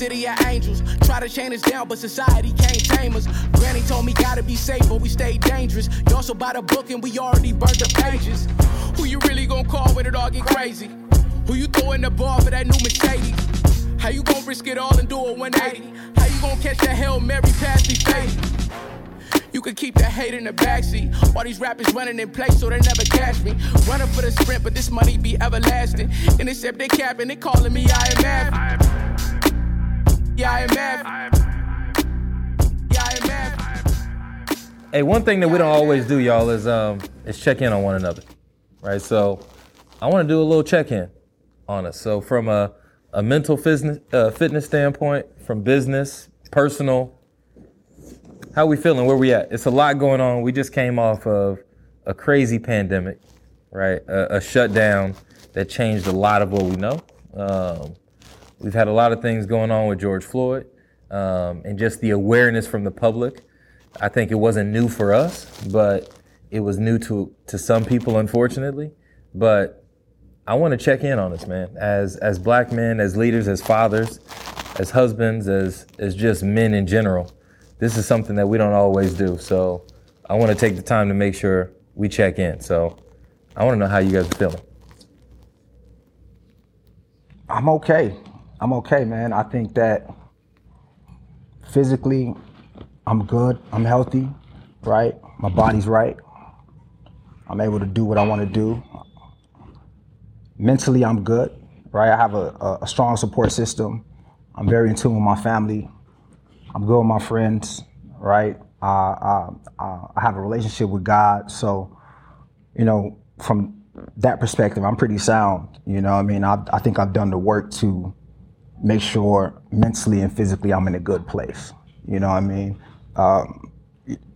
city of angels. Try to chain us down, but society can't tame us. Granny told me gotta be safe, but we stay dangerous. You also bought a book and we already burnt the pages. Who you really gonna call when it all get crazy? Who you throwing the ball for that new Mercedes? How you gonna risk it all and do a 180? How you gonna catch that Hail Mary pass fading? You can keep the hate in the backseat. All these rappers running in place so they never catch me. Running for the sprint, but this money be everlasting. And except they capping, they calling me I am IMF. Hey, one thing that we don't always do, y'all, is um is check in on one another, right? So, I want to do a little check in on us. So, from a a mental fitness uh, fitness standpoint, from business, personal, how we feeling? Where we at? It's a lot going on. We just came off of a crazy pandemic, right? A, a shutdown that changed a lot of what we know. Um, we've had a lot of things going on with George Floyd, um, and just the awareness from the public. I think it wasn't new for us, but it was new to to some people, unfortunately. But I want to check in on us, man. As as black men, as leaders, as fathers, as husbands, as as just men in general this is something that we don't always do. So I want to take the time to make sure we check in. So I want to know how you guys are feeling. I'm okay. I'm okay, man. I think that physically, I'm good. I'm healthy, right? My body's right. I'm able to do what I want to do. Mentally, I'm good, right? I have a, a, strong support system. I'm very in tune with my family. I'm good with my friends, right? Uh, uh, I have a relationship with God, so you know, from that perspective, I'm pretty sound. You know, I mean, I, I think I've done the work to make sure mentally and physically I'm in a good place. You know, what I mean, um,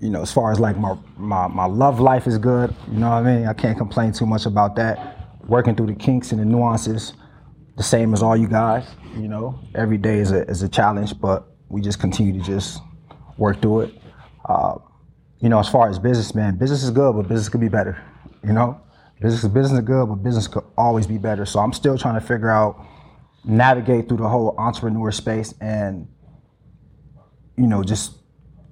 you know, as far as like my, my my love life is good. You know, what I mean, I can't complain too much about that. Working through the kinks and the nuances, the same as all you guys. You know, every day is a is a challenge, but we just continue to just work through it. Uh, you know, as far as business, man, business is good, but business could be better. You know, business business is good, but business could always be better. So I'm still trying to figure out, navigate through the whole entrepreneur space, and you know, just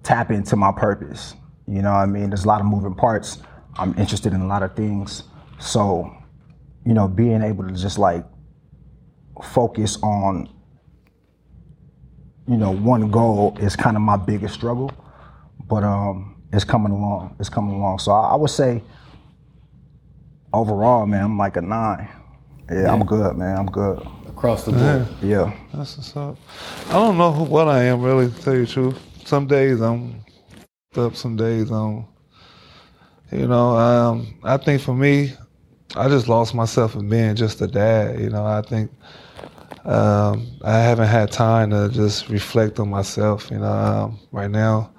tap into my purpose. You know, I mean, there's a lot of moving parts. I'm interested in a lot of things. So, you know, being able to just like focus on you know, one goal is kind of my biggest struggle, but um, it's coming along. It's coming along. So I, I would say overall, man, I'm like a nine. Yeah, yeah, I'm good, man. I'm good. Across the board. Yeah. yeah. That's what's up. I don't know who, what I am really, to tell you the truth. Some days I'm up, some days I'm, you know, um, I think for me, I just lost myself in being just a dad. You know, I think um, I haven't had time to just reflect on myself. You know, um, right now,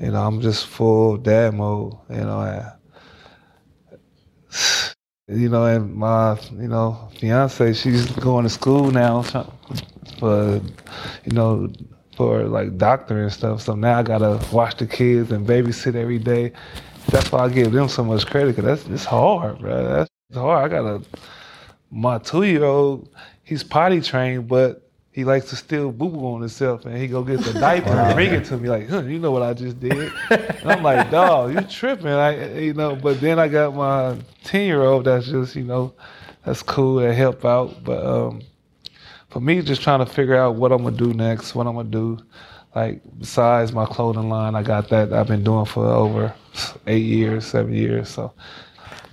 you know, I'm just full dad mode. You know, I, you know, and my, you know, fiance, she's going to school now for, you know, for like doctor and stuff. So now I gotta watch the kids and babysit every day. That's why I give them so much credit, cause that's it's hard, bro. That's hard. I gotta my two year old he's potty trained, but he likes to steal boo boo on himself, and he go get the diaper and bring it to me like, huh, you know what I just did? And I'm like, dog, you tripping? I, you know. But then I got my ten year old that's just, you know, that's cool that help out. But um, for me, just trying to figure out what I'm gonna do next, what I'm gonna do. Like besides my clothing line, I got that I've been doing for over eight years, seven years. So,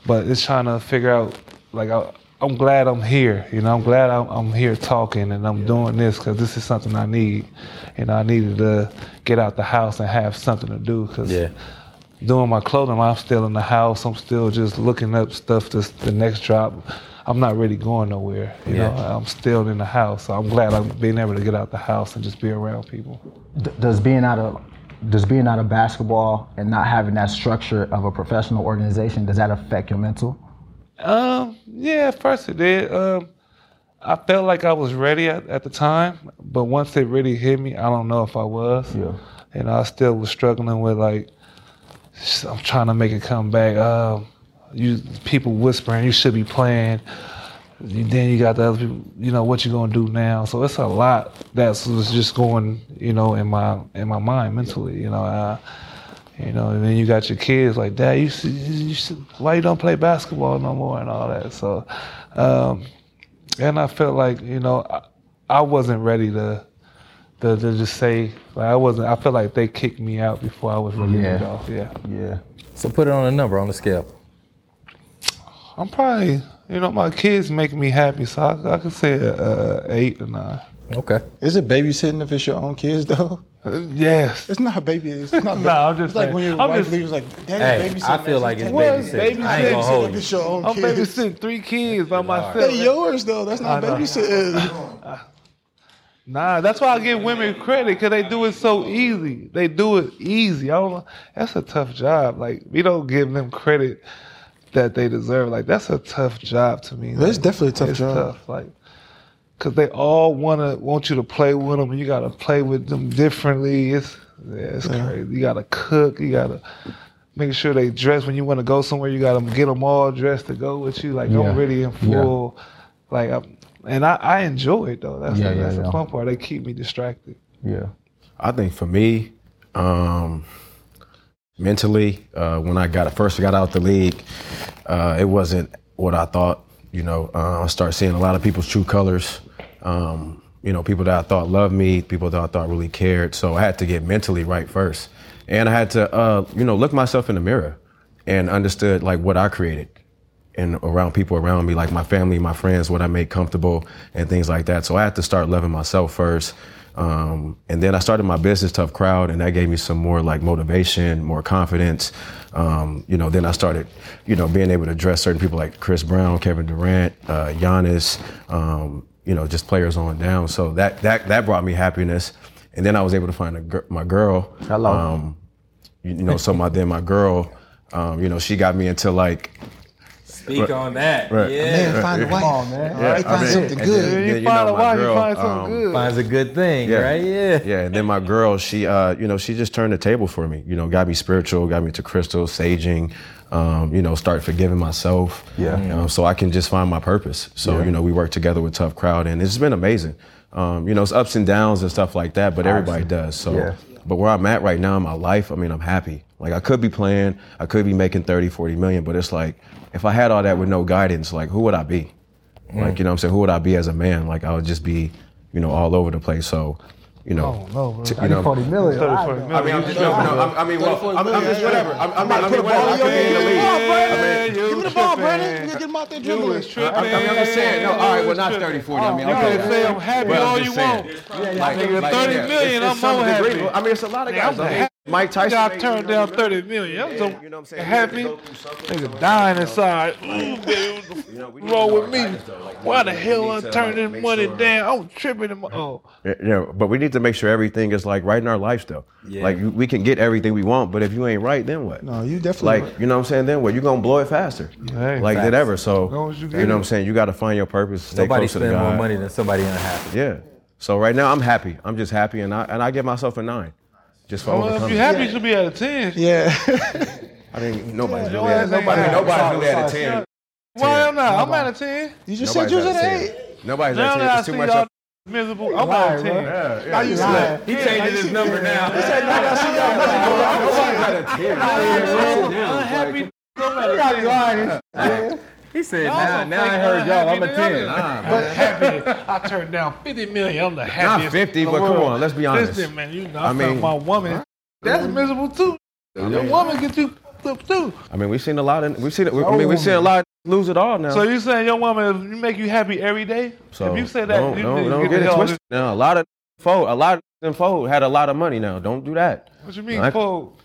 but it's trying to figure out like I, I'm glad I'm here. You know, I'm glad I'm, I'm here talking and I'm yeah. doing this because this is something I need. You know, I needed to get out the house and have something to do because yeah. doing my clothing, I'm still in the house. I'm still just looking up stuff to the next drop. I'm not really going nowhere. You yeah. know, I'm still in the house. So I'm glad I'm being able to get out the house and just be around people. D- does being out of does being out of basketball and not having that structure of a professional organization does that affect your mental? Um, yeah, at first it did. Um, I felt like I was ready at, at, the time, but once it really hit me, I don't know if I was. Yeah. And I still was struggling with like, I'm trying to make it come back. Um, you people whispering, you should be playing. then you got the other people. You know what you gonna do now? So it's a lot that's was just going, you know, in my in my mind mentally. You know, uh, you know, and then you got your kids like, Dad, you, see, you see, why you don't play basketball no more and all that. So, um, and I felt like you know I, I wasn't ready to, to to just say like I wasn't. I felt like they kicked me out before I was ready to Yeah. get off. Yeah. Yeah. So put it on a number on the scale. I'm probably, you know, my kids make me happy, so I, I could say a, a eight or nine. Okay. Is it babysitting if it's your own kids though? Uh, yes. It's not baby. It's not. No, I'm just It's like saying. when your I'm wife just- leaves, like, Daddy, Hey, babysitting. I feel like it's What? babysitting. I ain't gonna hold you. your own I'm kids. babysitting three kids by myself. They yours though. That's not I babysitting. Nah, that's why I give women credit because they do it so easy. They do it easy. I don't. That's a tough job. Like we don't give them credit that they deserve. Like that's a tough job to me. That's Like, definitely a tough it's job. Tough. Like, cause they all wanna want you to play with them, and you gotta play with them differently. It's yeah, it's crazy. You gotta cook. You gotta make sure they dress when you want to go somewhere. You gotta get them all dressed to go with you. Like Yeah. I'm really in Yeah. full. Like I'm, and I, I enjoy it though. That's Yeah, the, that's yeah. the fun part. They keep me distracted. Yeah. I think for me, um, mentally, uh, when I got first got out the league, uh, it wasn't what I thought. You know, uh, I start seeing a lot of people's true colors. Um, you know, people that I thought loved me, people that I thought really cared. So I had to get mentally right first, and I had to, uh, you know, look myself in the mirror and understood like what I created and around people around me, like my family, my friends, what I made comfortable and things like that. So I had to start loving myself first. Um, and then I started my business, Tough Crowd, and that gave me some more like motivation, more confidence. Um, you know, then I started, you know, being able to address certain people like Chris Brown, Kevin Durant, uh, Giannis, um, you know, just players on down. So that that that brought me happiness. And then I was able to find a my girl. Hello. Um, you, you know, so my then my girl, um, you know, she got me into like Speak on that. Right. Yeah. Man, find a wife. on, man. All right, I find mean, something good. then- you you find know, a my wife, girl, you find something um, good. Finds a good thing, Yeah. right? Yeah. Yeah, and then my girl, she, uh, you know, she just turned the table for me. You know, got me spiritual, got me to crystals, saging. Um, you know, start forgiving myself. Yeah. Um, so I can just find my purpose. So you know, we work together with Tough Crowd, and it's been amazing. Um, you know, it's ups and downs and stuff like that, but everybody does. So, Yeah. but where I'm at right now in my life, I mean, I'm happy. Like I could be playing, I could be making 30, 40 million, but it's like if I had all that with no guidance, like who would I be? Mm. Like, you know what I'm saying? Who would I be as a man? Like I would just be, you know, all over the place. So, you know, oh, no, t- you know, 40 million. 30, I 40 know. million. I mean, I'm just, no, no, I'm, I mean, well, I'm, I'm just whatever. I'm, I'm, I mean, whatever. I could be in the league. I mean, Give me the ball, Brandon. You get him out there You dribbling. was tripping. I mean, I'm just saying. No, all right, well, not 30, 40. I oh, mean, You okay. can say I'm happy But all you saying. want. Like, Nigga, like, 30 yeah, million, it's- I'm it's some more happy. I mean, it's a lot of guys. I'm I mean, happy. Mike Tyson. Y'all turned down what I'm saying? 30 million. I'm Yeah, so you know what I'm saying? happy. You gotta go through something. Nigga dying inside. Ooh, baby, You know, we need roll to with me. our. Like, Why the hell I need to, turn like, this money sure- down? I'm tripping. In my, oh, Yeah, yeah, but we need to make sure everything is like right in our lives, though. Yeah. Like we can get everything we want, but if you ain't right, then what? No, you definitely. Like you know what I'm saying? Then what? You are gonna blow it faster, Hey, like than ever. So long as you you, know what. I'm saying? You got to find your purpose. Stay Nobody to the spend more money than somebody unhappy. Yeah. So right now I'm happy. I'm just happy, and I and I give myself a nine, just for well, if you happy, you should be at a 10. yeah. I mean, nobody's Yeah, really at, your ass nobody, ain't nobody's really at a ten. Why I'm not? I'm at a 10. you just said you was at at eight. ten. Nobody's Now at that I ten. It's too much. miserable, I'm at a 10. Yeah, yeah. How you slip? He changing his number now. Nobody's at a ten. Unhappy. I'm at a 10. He said, now, now I heard y'all. I'm a 10. niggas. But happy. I turned down 50 million. I'm the happiest. Not 50, but come on, let's be honest. Listen, man, you know, I, I mean- mean, my woman. That's miserable too. Your woman get you flipped too. I mean, we've seen a lot of we've seen. I mean, we've seen a lot lose it all now. So you saying your woman you make you happy every day? So if you say that, don't, you don't, to don't get get it twisted. Now, a lot of fold, a lot of them fold had a lot of money. Now, don't do that. What you mean, I- fold?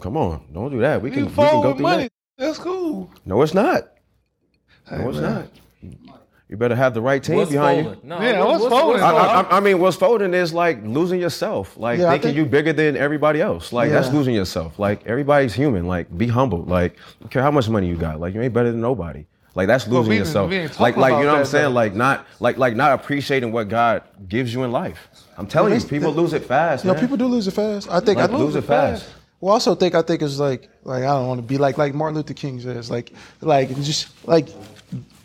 Come on, don't do that. We can, You we can fold go with through money. that. That's cool. No, it's not. Hey, No, it's man. not. You better have the right team What's behind folding? you. No, Yeah, what's what's, folding? I, I, I mean, what's folding is like losing yourself, like Yeah, thinking think- you bigger than everybody else. Like that's losing yourself. Like everybody's human. Like be humble. Like don't care how much money you got. Like you ain't better than nobody. Like that's Well, losing we yourself. we Like like you about know what I'm saying? though. Like not like like not appreciating what God gives you in life. I'm telling Well, you, people that- lose it fast. You know, people do lose it fast. I think like, I lose it fast. Well, also think I think it's like like I don't want to be like like Martin Luther King says like like just like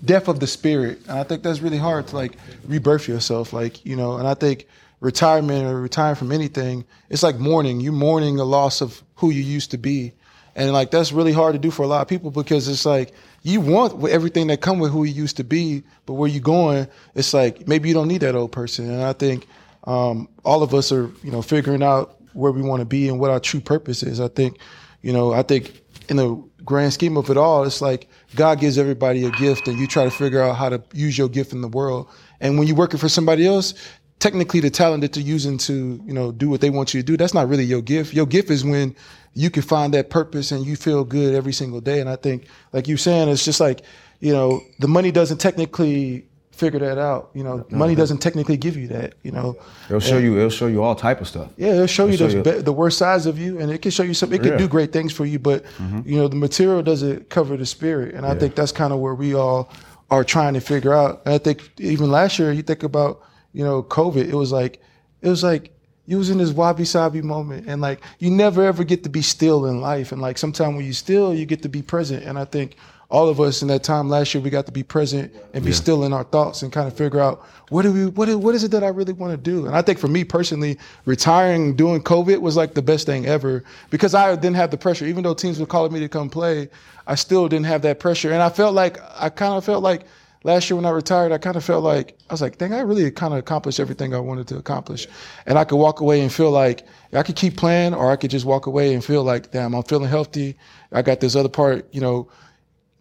death of the spirit. And I think that's really hard to like rebirth yourself, like you know. And I think retirement or retiring from anything, it's like mourning. You mourning the loss of who you used to be, and like that's really hard to do for a lot of people because it's like you want everything that come with who you used to be, but where you going, it's like maybe you don't need that old person. And I think um, all of us are you know figuring out where we want to be and what our true purpose is. I think you know I think in the grand scheme of it all, it's like God gives everybody a gift, and you try to figure out how to use your gift in the world. And when you're working for somebody else, technically the talent that you're using to, you know, do what they want you to do, that's not really your gift. Your gift is when you can find that purpose and you feel good every single day. And I think, like you're saying, it's just like, you know, the money doesn't technically figure that out. You know, money doesn't technically give you that. You know, It'll show you. It'll show you all type of stuff. yeah, it'll show you show the, you- be- the worst sides of you, and it can show you something. It can Yeah. do great things for you, but mm-hmm. you know the material doesn't cover the spirit, and I think that's kind of where we all are trying to figure out. And I think even last year, you think about you know COVID, it was like it was like you was in this wabi sabi moment, and like you never ever get to be still in life, and like sometimes when you still, you get to be present, and I think. All of us in that time last year, we got to be present and be still in our thoughts and kind of figure out what do we, what is, what is it that I really want to do? And I think for me personally, retiring during COVID was like the best thing ever because I didn't have the pressure. Even though teams were calling me to come play, I still didn't have that pressure. And I felt like I kind of felt like last year when I retired, I kind of felt like I was like, dang, I really kind of accomplished everything I wanted to accomplish. And I could walk away and feel like I could keep playing, or I could just walk away and feel like, damn, I'm feeling healthy. I got this other part, you know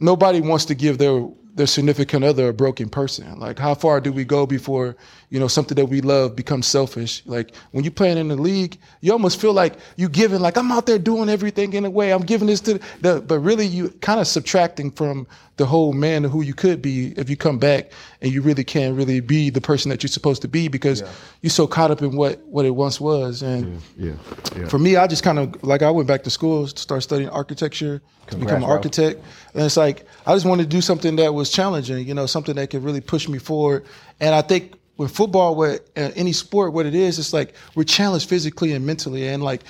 nobody wants to give their their significant other a broken person. Like how far do we go before, you know, something that we love becomes selfish? Like when you're playing in the league, you almost feel like you giving like I'm out there doing everything in a way. I'm giving this to the but really you kind of subtracting from the whole man of who you could be if you come back and you really can't really be the person that you're supposed to be because you're so caught up in what what it once was. And Yeah. Yeah. for me, I just kind of like I went back to school to start studying architecture to become an bro. And it's like I just wanted to do something that was challenging, you know, something that could really push me forward. And I think with football, what uh, any sport, what it is, it's like we're challenged physically and mentally, and like.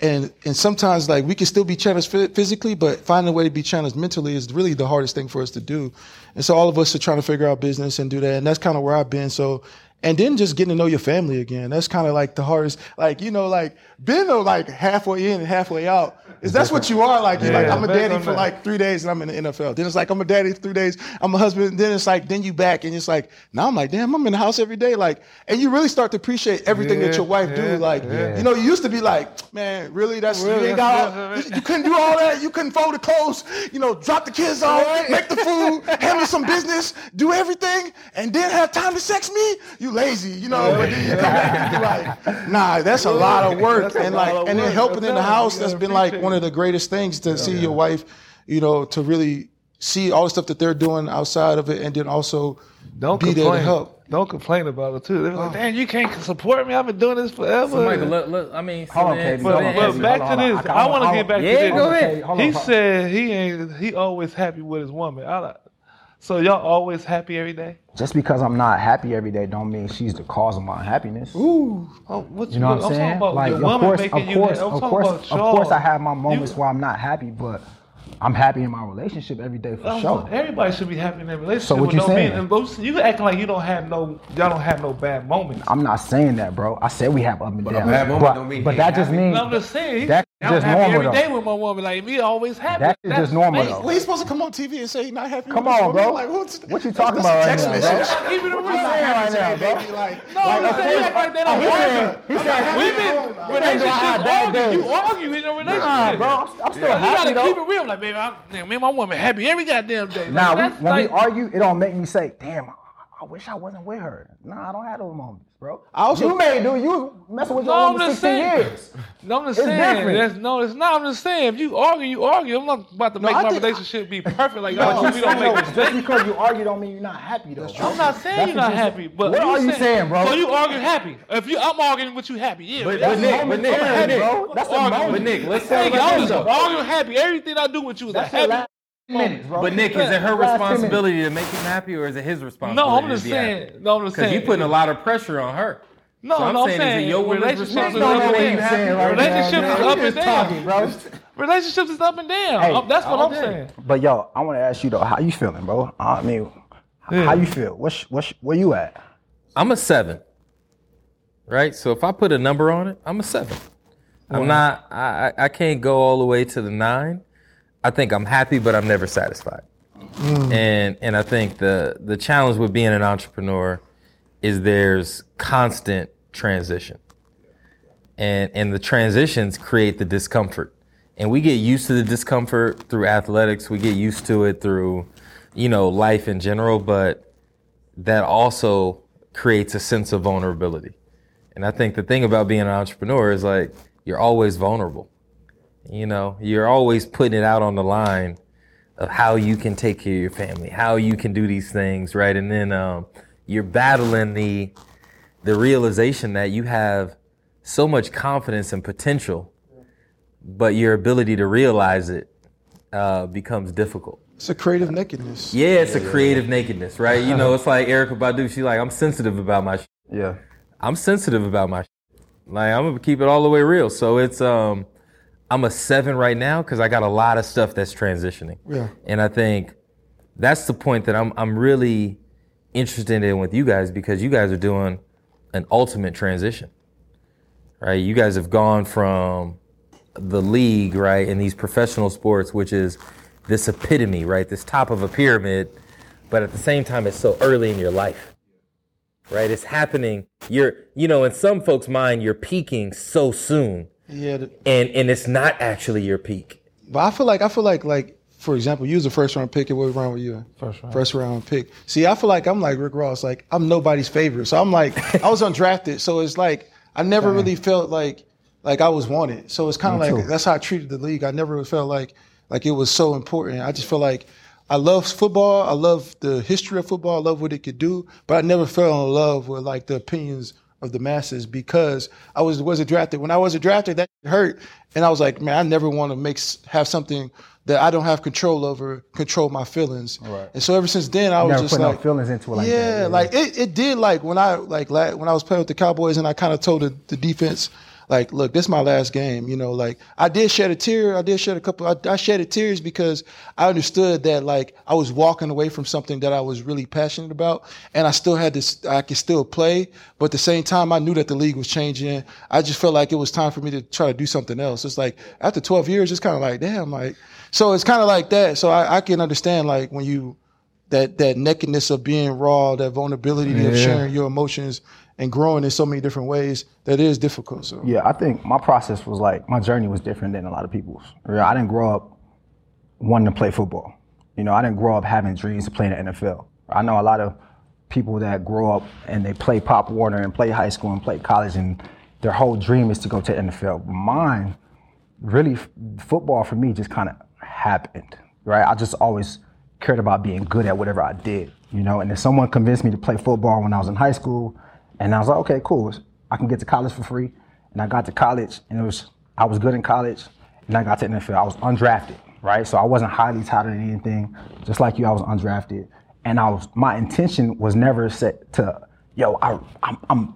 And and sometimes like we can still be challenged phy- physically, but finding a way to be challenged mentally is really the hardest thing for us to do. And so all of us are trying to figure out business and do that, and that's kind of where I've been. So and then just getting to know your family again. That's kind of like the hardest. Like you know, like being though like halfway in and halfway out. Is that's what you are? Like you're like I'm a daddy for that. like three days and I'm in the NFL. Then it's like I'm a daddy for three days. I'm a husband. Then it's like then you back and it's like now I'm like damn I'm in the house every day. Like and you really start to appreciate everything that your wife do. Like yeah. you know you used to be like man really that's you, Really, ain't got you, you couldn't do all that. You couldn't fold the clothes. You know drop the kids off, make the food, handle some business, do everything, and then have time to sex me. You lazy, you know. But then you come back and be like, nah, that's a lot of work. That's And like, and then work. helping in the house that's been like one of the greatest things to see your wife, you know, to really see all the stuff that they're doing outside of it, and then also Don't be there complain. to help. Don't complain about it too. They're like, oh. "Damn, you can't support me. I've been doing this forever." So Michael, let, let, I mean, so Hold on, then- KB, But, on, but back hold to on, this. hold on. I want to get back Yeah, to this. Yeah, go ahead. He said he ain't. He always happy with his woman. I like, so y'all always happy every day. Just because I'm not happy every day, don't mean she's the cause of my unhappiness. Ooh, oh, what You know what I'm talking saying? About Like, your of woman course, making of course, happy. I'm of course, about of course, I have my moments You- where I'm not happy, but I'm happy in my relationship every day for sure. Everybody should be happy in their relationship. So what you no saying? being- and both- You acting like you don't have no, y'all don't have no bad moments. I'm not saying that, bro. I said we have up and a downs, bad moment but, don't mean but that ain't just means No, I'm just saying. he- That's I'm just happy normal, every though. day with my woman. Like me, always happy. That's just normal, amazing. though. Well, he's supposed to come on TV and say he's not happy. Come with on, bro. Like, what's, What you talking about right text now, message. bro? Keep it real. What you saying right now, bro? Like, No, I'm saying, you act like they don't oh, He said- argue. he said- Women, relationships bad argue. You argue in a relationship. Nah, bro, I'm, I'm still You gotta keep it real. Like, baby, I'm, me and my woman happy every goddamn day. Like, Now, when we argue, it don't make me say, "Damn, I, I wish I wasn't with her." Nah, I don't have those moments, bro. I also- you may do. You messing with your No, I'm woman just 16 saying. years. No, I'm just It's saying. different. That's, no, it's not. I'm just saying. If you argue, you argue. I'm not about to make I my think- relationship be perfect. Like, But oh, you we don't make though, mistakes. just because you argue don't mean you're not happy though. I'm not saying That's you're not you happy, but What are you saying, bro? So you argue happy? If you, I'm arguing with you happy. Yeah, But, but Nick, but Nick, but Nick, bro. That's a Arguing. but moment. Nick, let's Hey, talk about I'm just arguing happy. Everything I do with you is That's your happy. Last minutes, bro. But Nick, is it her Last 10 minutes. responsibility to make him happy, or is it his responsibility? No, I'm to just be saying. happy? No, I'm just saying. Because saying. you putting a lot of pressure on her. No, So I'm no, I'm saying, saying, is it your relationship is up and down. you're saying right Relationships is up and down. bro. Relationships is up and down. Hey, That's what I'm day. saying. But yo, I want to ask you though, how you feeling, bro? Uh, I mean, How you feel? What's what's where you at? I'm a seven. Right? So if I put a number on it, I'm a seven. I'm not I, I I can't go all the way to the nine. I think I'm happy, but I'm never satisfied. Mm. And and I think the the challenge with being an entrepreneur is there's constant transition. And and the transitions create the discomfort. And we get used to the discomfort through athletics. We get used to it through, you know, life in general, but that also creates a sense of vulnerability. And I think the thing about being an entrepreneur is like you're always vulnerable. You know, you're always putting it out on the line of how you can take care of your family, how you can do these things, right? And then um, you're battling the the realization that you have so much confidence and potential, but your ability to realize it uh, becomes difficult. It's a creative nakedness. Yeah, it's a creative nakedness, right? You know, it's like Erykah Badu. She's like, I'm sensitive about my. Sh-. Yeah. I'm sensitive about my. Sh-. Like I'm gonna keep it all the way real. So it's um, I'm a seven right now because I got a lot of stuff that's transitioning. Yeah. And I think that's the point that I'm I'm really interested in with you guys because you guys are doing an ultimate transition. Right? You guys have gone from the league, right, in these professional sports, which is this epitome, right? This top of a pyramid, but at the same time it's so early in your life. Right? It's happening. You're you know, in some folks' mind, you're peaking so soon. Yeah. the- And and it's not actually your peak. But I feel like I feel like like for example, you was the first round pick. And what round were you? First round. First round pick. See, I feel like I'm like Rick Ross. Like I'm nobody's favorite. So I'm like I was undrafted. So it's like I never really felt like like I was wanted. So it's kind of like too. that's how I treated the league. I never felt like like it was so important. I just feel like I love football. I love the history of football. I love what it could do. But I never fell in love with like the opinions of the masses because I was wasn't drafted. When I wasn't drafted, that hurt, and I was like, man, I never want to make have something that I don't have control over control my feelings. Right. And so ever since then, I was Never just no like feelings into it like yeah, that. Yeah. like it, it did like when I like la- when I was playing with the Cowboys and I kind of told the, the defense like, look, this is my last game. You know, like I did shed a tear. I did shed a couple. I, I shedded tears because I understood that like I was walking away from something that I was really passionate about, and I still had this. I could still play, but at the same time, I knew that the league was changing. I just felt like it was time for me to try to do something else. It's like after 12 years, it's kind of like, damn, like so it's kind of like that. So I, I can understand like when you that that nakedness of being raw, that vulnerability of sharing your emotions and growing in so many different ways, that is difficult. So Yeah, I think my process was like my journey was different than a lot of people's. I didn't grow up wanting to play football. You know, I didn't grow up having dreams to play in the NFL. I know a lot of people that grow up and they play Pop Warner and play high school and play college and their whole dream is to go to the NFL. Mine, really, football for me just kind of happened, right? I just always cared about being good at whatever I did, you know. And if someone convinced me to play football when I was in high school, and I was like, okay, cool, I can get to college for free. And I got to college, and it was I was good in college, and I got to NFL. I was undrafted, right? So I wasn't highly touted in anything. Just like you, I was undrafted, and I was my intention was never set to, yo, I, I'm, I'm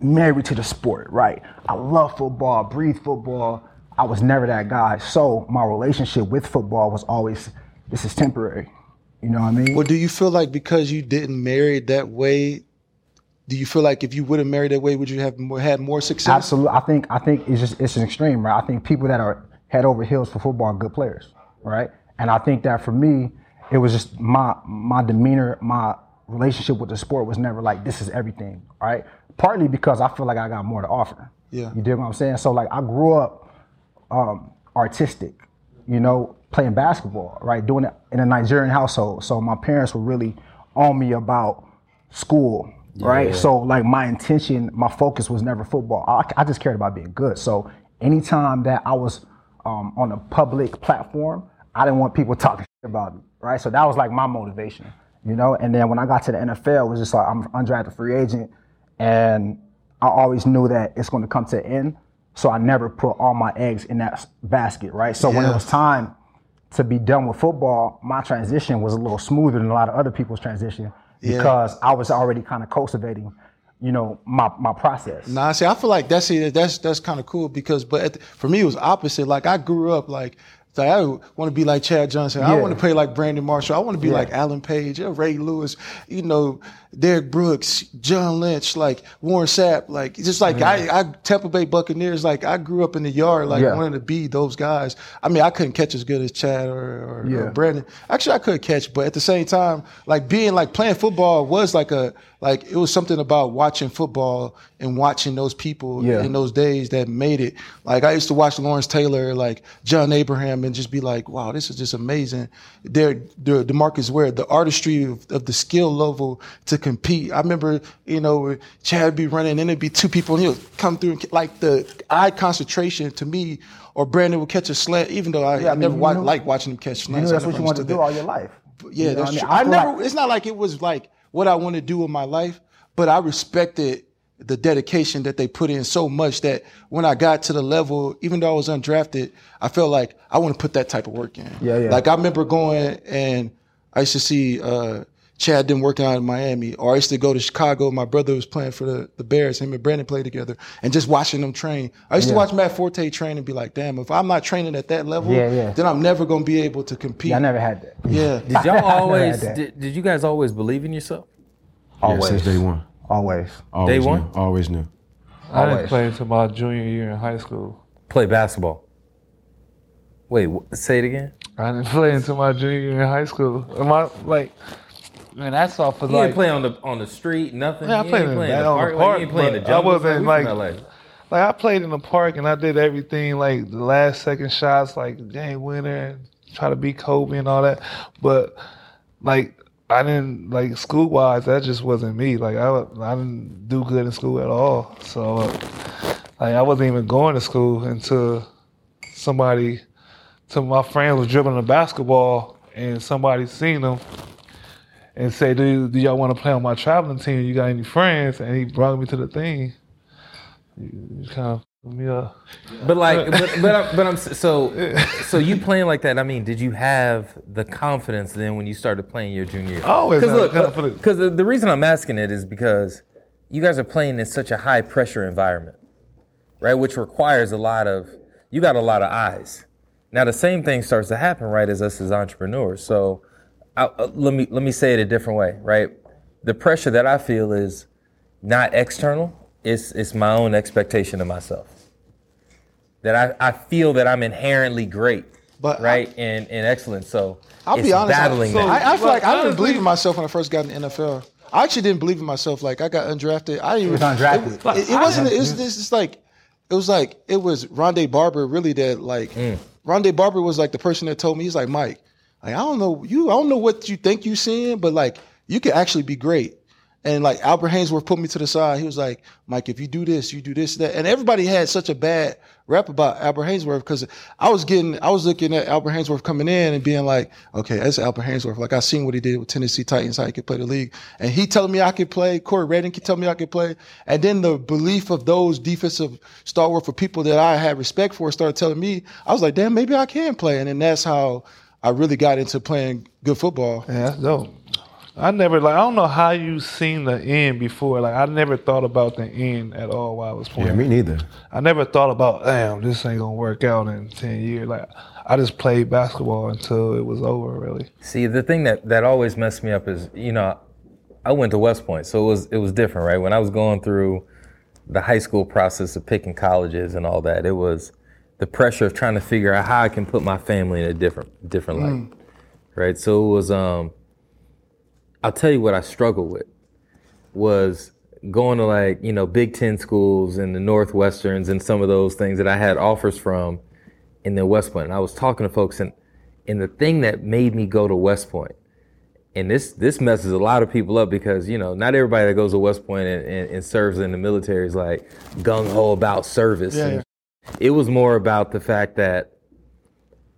married to the sport, right? I love football, breathe football. I was never that guy. So my relationship with football was always, this is temporary. You know what I mean? Well, do you feel like because you didn't marry that way, do you feel like if you would have married that way, would you have more, had more success? Absolutely. I think I think it's just it's an extreme, right? I think people that are head over heels for football are good players, right? And I think that for me, it was just my my demeanor, my relationship with the sport was never like this is everything, right? Partly because I feel like I got more to offer. Yeah. You dig what I'm saying? So like I grew up um, artistic, you know, playing basketball, right? Doing it in a Nigerian household. So my parents were really on me about school, right? So like my intention, my focus was never football. I, I just cared about being good. So anytime that I was um, on a public platform, I didn't want people talking shit about me, right? So that was like my motivation, you know. And then when I got to the NFL, it was just like I'm an undrafted free agent, and I always knew that it's going to come to an end. So I never put all my eggs in that basket, right? So when it was time to be done with football, my transition was a little smoother than a lot of other people's transition Yeah. because I was already kind of cultivating, you know, my my process. Nah, see, I feel like that's. That's that's kind of cool because, but at the, for me, it was opposite. Like I grew up like So I want to be like Chad Johnson. I want to play like Brandon Marshall. I want to be Yeah. like Alan Page, uh, Ray Lewis, you know, Derrick Brooks, John Lynch, like Warren Sapp, like just like I, I Tampa Bay Buccaneers. Like I grew up in the yard, like Yeah. wanting to be those guys. I mean, I couldn't catch as good as Chad or, or, or Yeah. Brandon. Actually, I could catch, but at the same time, like being like playing football was like a like it was something about watching football and watching those people Yeah. in those days that made it. Like I used to watch Lawrence Taylor, like John Abraham, and just be like, wow, this is just amazing. The DeMarcus Ware, the artistry of, of the skill level to compete. I remember, you know, Chad be running, and it'd be two people, and he'll come through, and, like the eye concentration to me, or Brandon would catch a slant, even though I, Yeah, I I, mean, never you wa- know- liked watching him catch You slants. that's what you wanted to do that. all your life. Yeah, You know that's what true. I I, never. like- it's not like it was like what I want to do in my life, but I respected the dedication that they put in so much that when I got to the level, even though I was undrafted, I felt like I want to put that type of work in. Yeah, yeah. Like I remember going and I used to see uh, Chad didn't working out in Miami, or I used to go to Chicago. My brother was playing for the, the Bears. Him and Brandon played together, and just watching them train. I used to watch Matt Forte train and be like, "Damn, if I'm not training at that level, Yeah, yeah. then I'm never gonna be able to compete." Yeah, I never had that. Yeah. Did y'all always? did, did you guys always believe in yourself? Yeah, Always. since day one. Always. Always Day one? Knew, always knew. I didn't play until my junior year in high school. Play basketball. Wait, wh- say it again. I didn't play until my junior year in high school. Am I like? Man, that's off of You like. ain't play on the on the street, nothing. Yeah, I played in playing that the on the park. like, park, you playing the but I wasn't, we like- from LA. Like I played in the park and I did everything like the last second shots, like game winner, try to beat Kobe and all that. But like I didn't like school wise, that just wasn't me. Like I, I didn't do good in school at all. So like I wasn't even going to school until somebody, till my friend was dribbling a basketball and somebody seen him and say, "Do do y'all want to play on my traveling team? You got any friends?" And he brought me to the thing. You kind of up. But like, but but, I, but I'm so so you playing like that. I mean, did you have the confidence then when you started playing your junior year? Always Because look, confidence. because the, the reason I'm asking it is because you guys are playing in such a high pressure environment, right? Which requires a lot of you got a lot of eyes. Now the same thing starts to happen, right? As us as entrepreneurs. So I, uh, let me let me say it a different way, right? The pressure that I feel is not external. It's it's my own expectation of myself. That I, I feel that I'm inherently great, But right, and and excellent. So I'll it's be honest. battling I, that. I, I feel like I didn't believe in myself when I first got in the NFL. I actually didn't believe in myself. Like I got undrafted. I didn't even. was undrafted. It, it, it wasn't. It was this. It's like it was like it was Rondé Barber really that like Mm. Rondé Barber was like the person that told me he's like Mike. Like I don't know you. I don't know what you think you're seeing, but like you could actually be great. And like Albert Haynesworth put me to the side. He was like, Mike, if you do this, you do this, that. And everybody had such a bad rap about Albert Haynesworth because I was getting, I was looking at Albert Haynesworth coming in and being like, okay, that's Albert Haynesworth. Like I seen what he did with Tennessee Titans, how he could play the league. And he telling me I could play. Cory Redding could tell me I could play. And then the belief of those defensive stalwart for people that I had respect for started telling me, I was like, damn, maybe I can play. And then that's how I really got into playing good football. Yeah, dope. I never like I don't know how you seen the end before. Like I never thought about the end at all while I was playing. Yeah, me neither. I never thought about damn this ain't gonna work out in ten years. Like I just played basketball until it was over. Really. See, the thing that, that always messed me up is, you know, I went to West Point, so it was it was different, right? When I was going through the high school process of picking colleges and all that, it was the pressure of trying to figure out how I can put my family in a different different light, right? So it was. um I'll tell you what I struggled with was going to like you know Big Ten schools and the Northwesterns and some of those things that I had offers from in the West Point. And I was talking to folks and and the thing that made me go to West Point, and this this messes a lot of people up because you know not everybody that goes to West Point and, and, and serves in the military is like gung ho about service. Yeah, And It was more about the fact that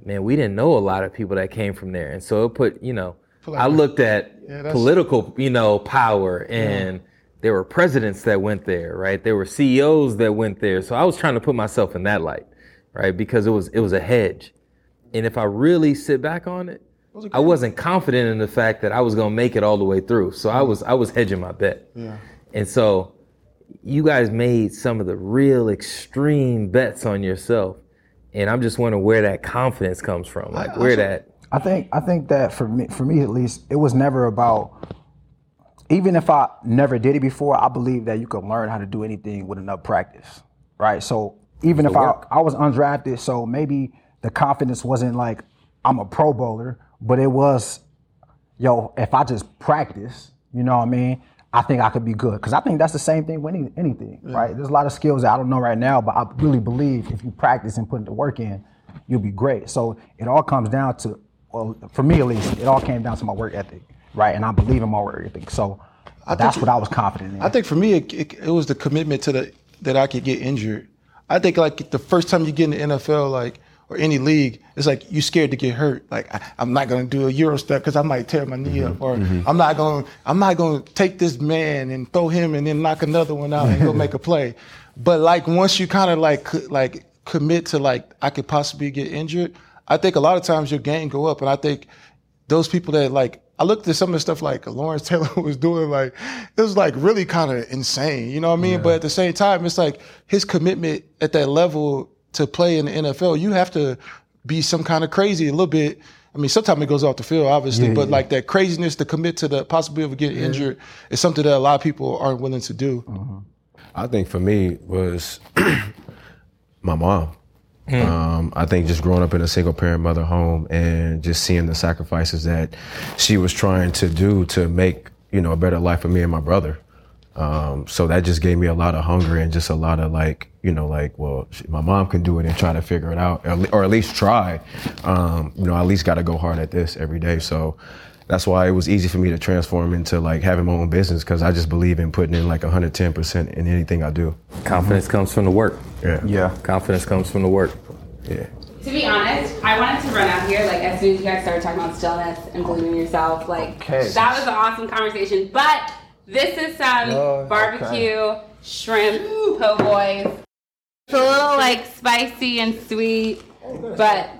man, we didn't know a lot of people that came from there, and so it put you know I looked at Yeah, political you know power and. There were presidents that went there, right? There were CEOs that went there. So I was trying to put myself in that light, right? Because it was it was a hedge. And if I really sit back on it, I wasn't confident in the fact that I was gonna make it all the way through. So I was I was hedging my bet. Yeah. And so you guys made some of the real extreme bets on yourself. and I'm just wondering where that confidence comes from, like where that. I think I think that for me for me at least, it was never about even if I never did it before, I believe that you can learn how to do anything with enough practice. Right. So even if I, I was undrafted, so maybe the confidence wasn't like I'm a pro bowler, but it was, yo, if I just practice, you know what I mean? I think I could be good. Because I think that's the same thing with any, anything, right? There's a lot of skills that I don't know right now, but I really believe if you practice and put the work in, you'll be great. So it all comes down to, well, for me at least, it all came down to my work ethic, right? And I believe in my work ethic. So that's think- what I was confident in. I think for me, it, it, it was the commitment to the that I could get injured. I think like the first time you get in the NFL, like or any league, it's like you scared to get hurt. Like I, I'm not gonna do a euro step because I might tear my knee up, mm-hmm. or mm-hmm. I'm not gonna I'm not gonna take this man and throw him and then knock another one out and go make a play. But like once you kind of like like commit to like I could possibly get injured, I think a lot of times your game go up, and I think those people that like I looked at some of the stuff like Lawrence Taylor was doing, like it was like really kind of insane, you know what I mean? But at the same time, it's like his commitment at that level to play in the NFL, you have to be some kind of crazy a little bit. I mean, sometimes it goes off the field, obviously, but like that craziness to commit to the possibility of getting injured is something that a lot of people aren't willing to do. Mm-hmm. I think for me was my mom. Um, I think just growing up in a single parent mother home and just seeing the sacrifices that she was trying to do to make you know a better life for me and my brother. Um, so that just gave me a lot of hunger and just a lot of like you know like well my mom can do it and try to figure it out or, at least try. Um, you know I at least got to go hard at this every day. So that's why it was easy for me to transform into like having my own business because I just believe in putting in like 110% in anything I do. Confidence comes from the work. Yeah. yeah. Confidence comes from the work. Yeah. To be honest, I wanted to run out here like as soon as you guys started talking about stillness and believing in yourself. Like Okay. that was an awesome conversation. But this is some Oh, barbecue shrimp po' boys. It's a little like spicy and sweet, but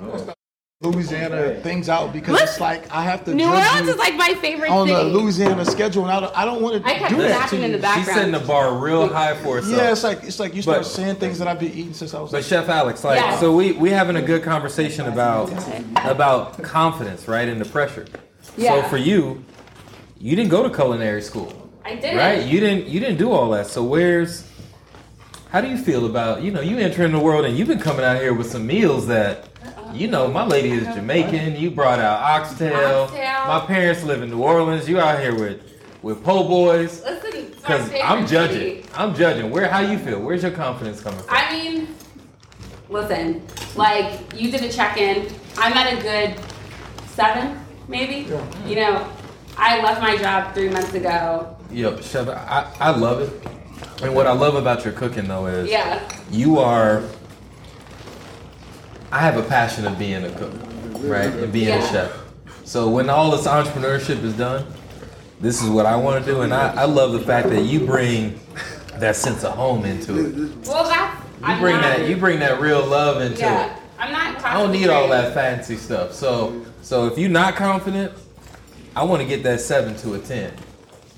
Louisiana things out because Look, it's like I have to New judge Orleans is like my favorite on the. Louisiana schedule, and I don't, I don't want to I kept do that to laughing in the background. She's setting the bar real high for herself. Yeah, it's like it's like you start But- saying things that I've been eating since I was But like Chef Alex, like, Yes. so we we having a good conversation about about confidence, right, and the pressure. Yeah. So for you, you didn't go to culinary school, I didn't. right? You didn't you didn't do all that. So where's how do you feel about you know you entering the world and you've been coming out here with some meals that you know my lady is Jamaican. You brought out oxtail. Oxtail. My parents live in New Orleans. You out here with with po' boys. Listen, Because I'm judging. city. I'm judging. Where how you feel? Where's your confidence coming from? I mean, listen, like you did a check-in. I'm at a good seven, maybe. You know, I left my job three months ago. Yep, Chef, I, I love it. And what I love about your cooking though is Yeah. you are I have a passion of being a cook, right? And being a chef. So when all this entrepreneurship is done, this is what I want to do. And I, I love the fact that you bring that sense of home into it. Well, that's. You I'm bring not, that you bring that real love into Yeah. it. I'm not. I don't need all that fancy stuff. So so if you're not confident, I want to get that seven to a ten.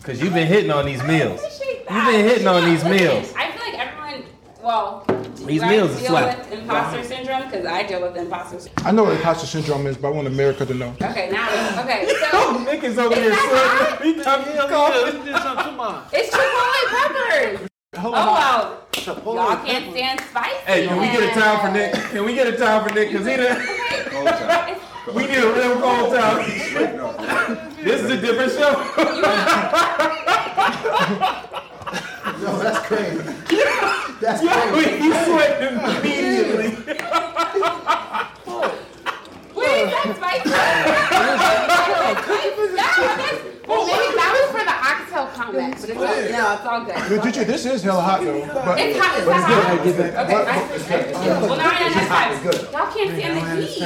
Cause you've been hitting on these meals. You've been hitting on these meals. I feel like everyone. Well, These you meals is deal slap. with imposter syndrome because I deal with imposter syndrome. I know what imposter syndrome is, but I want America to know. Okay, now okay. So oh, Nick is over here that sweating. He got me coughing. it's chipotle peppers. Oh wow. Y'all can't stand spicy. Hey, can we get a time for Nick? Can we get a time for Nick? Cause he done, Okay. we need a real cold time. this is a different show. Yo, that's crazy. That's He's sweating immediately. Wait, is that spicy? no, that's, well, maybe that was for the oxtail comment, but it's all, no, it's all good. But Gigi, this is hella hot though. But It's hot. It's but hot. good. Okay, I appreciate it. Well, now I understand. Y'all can't stand the heat.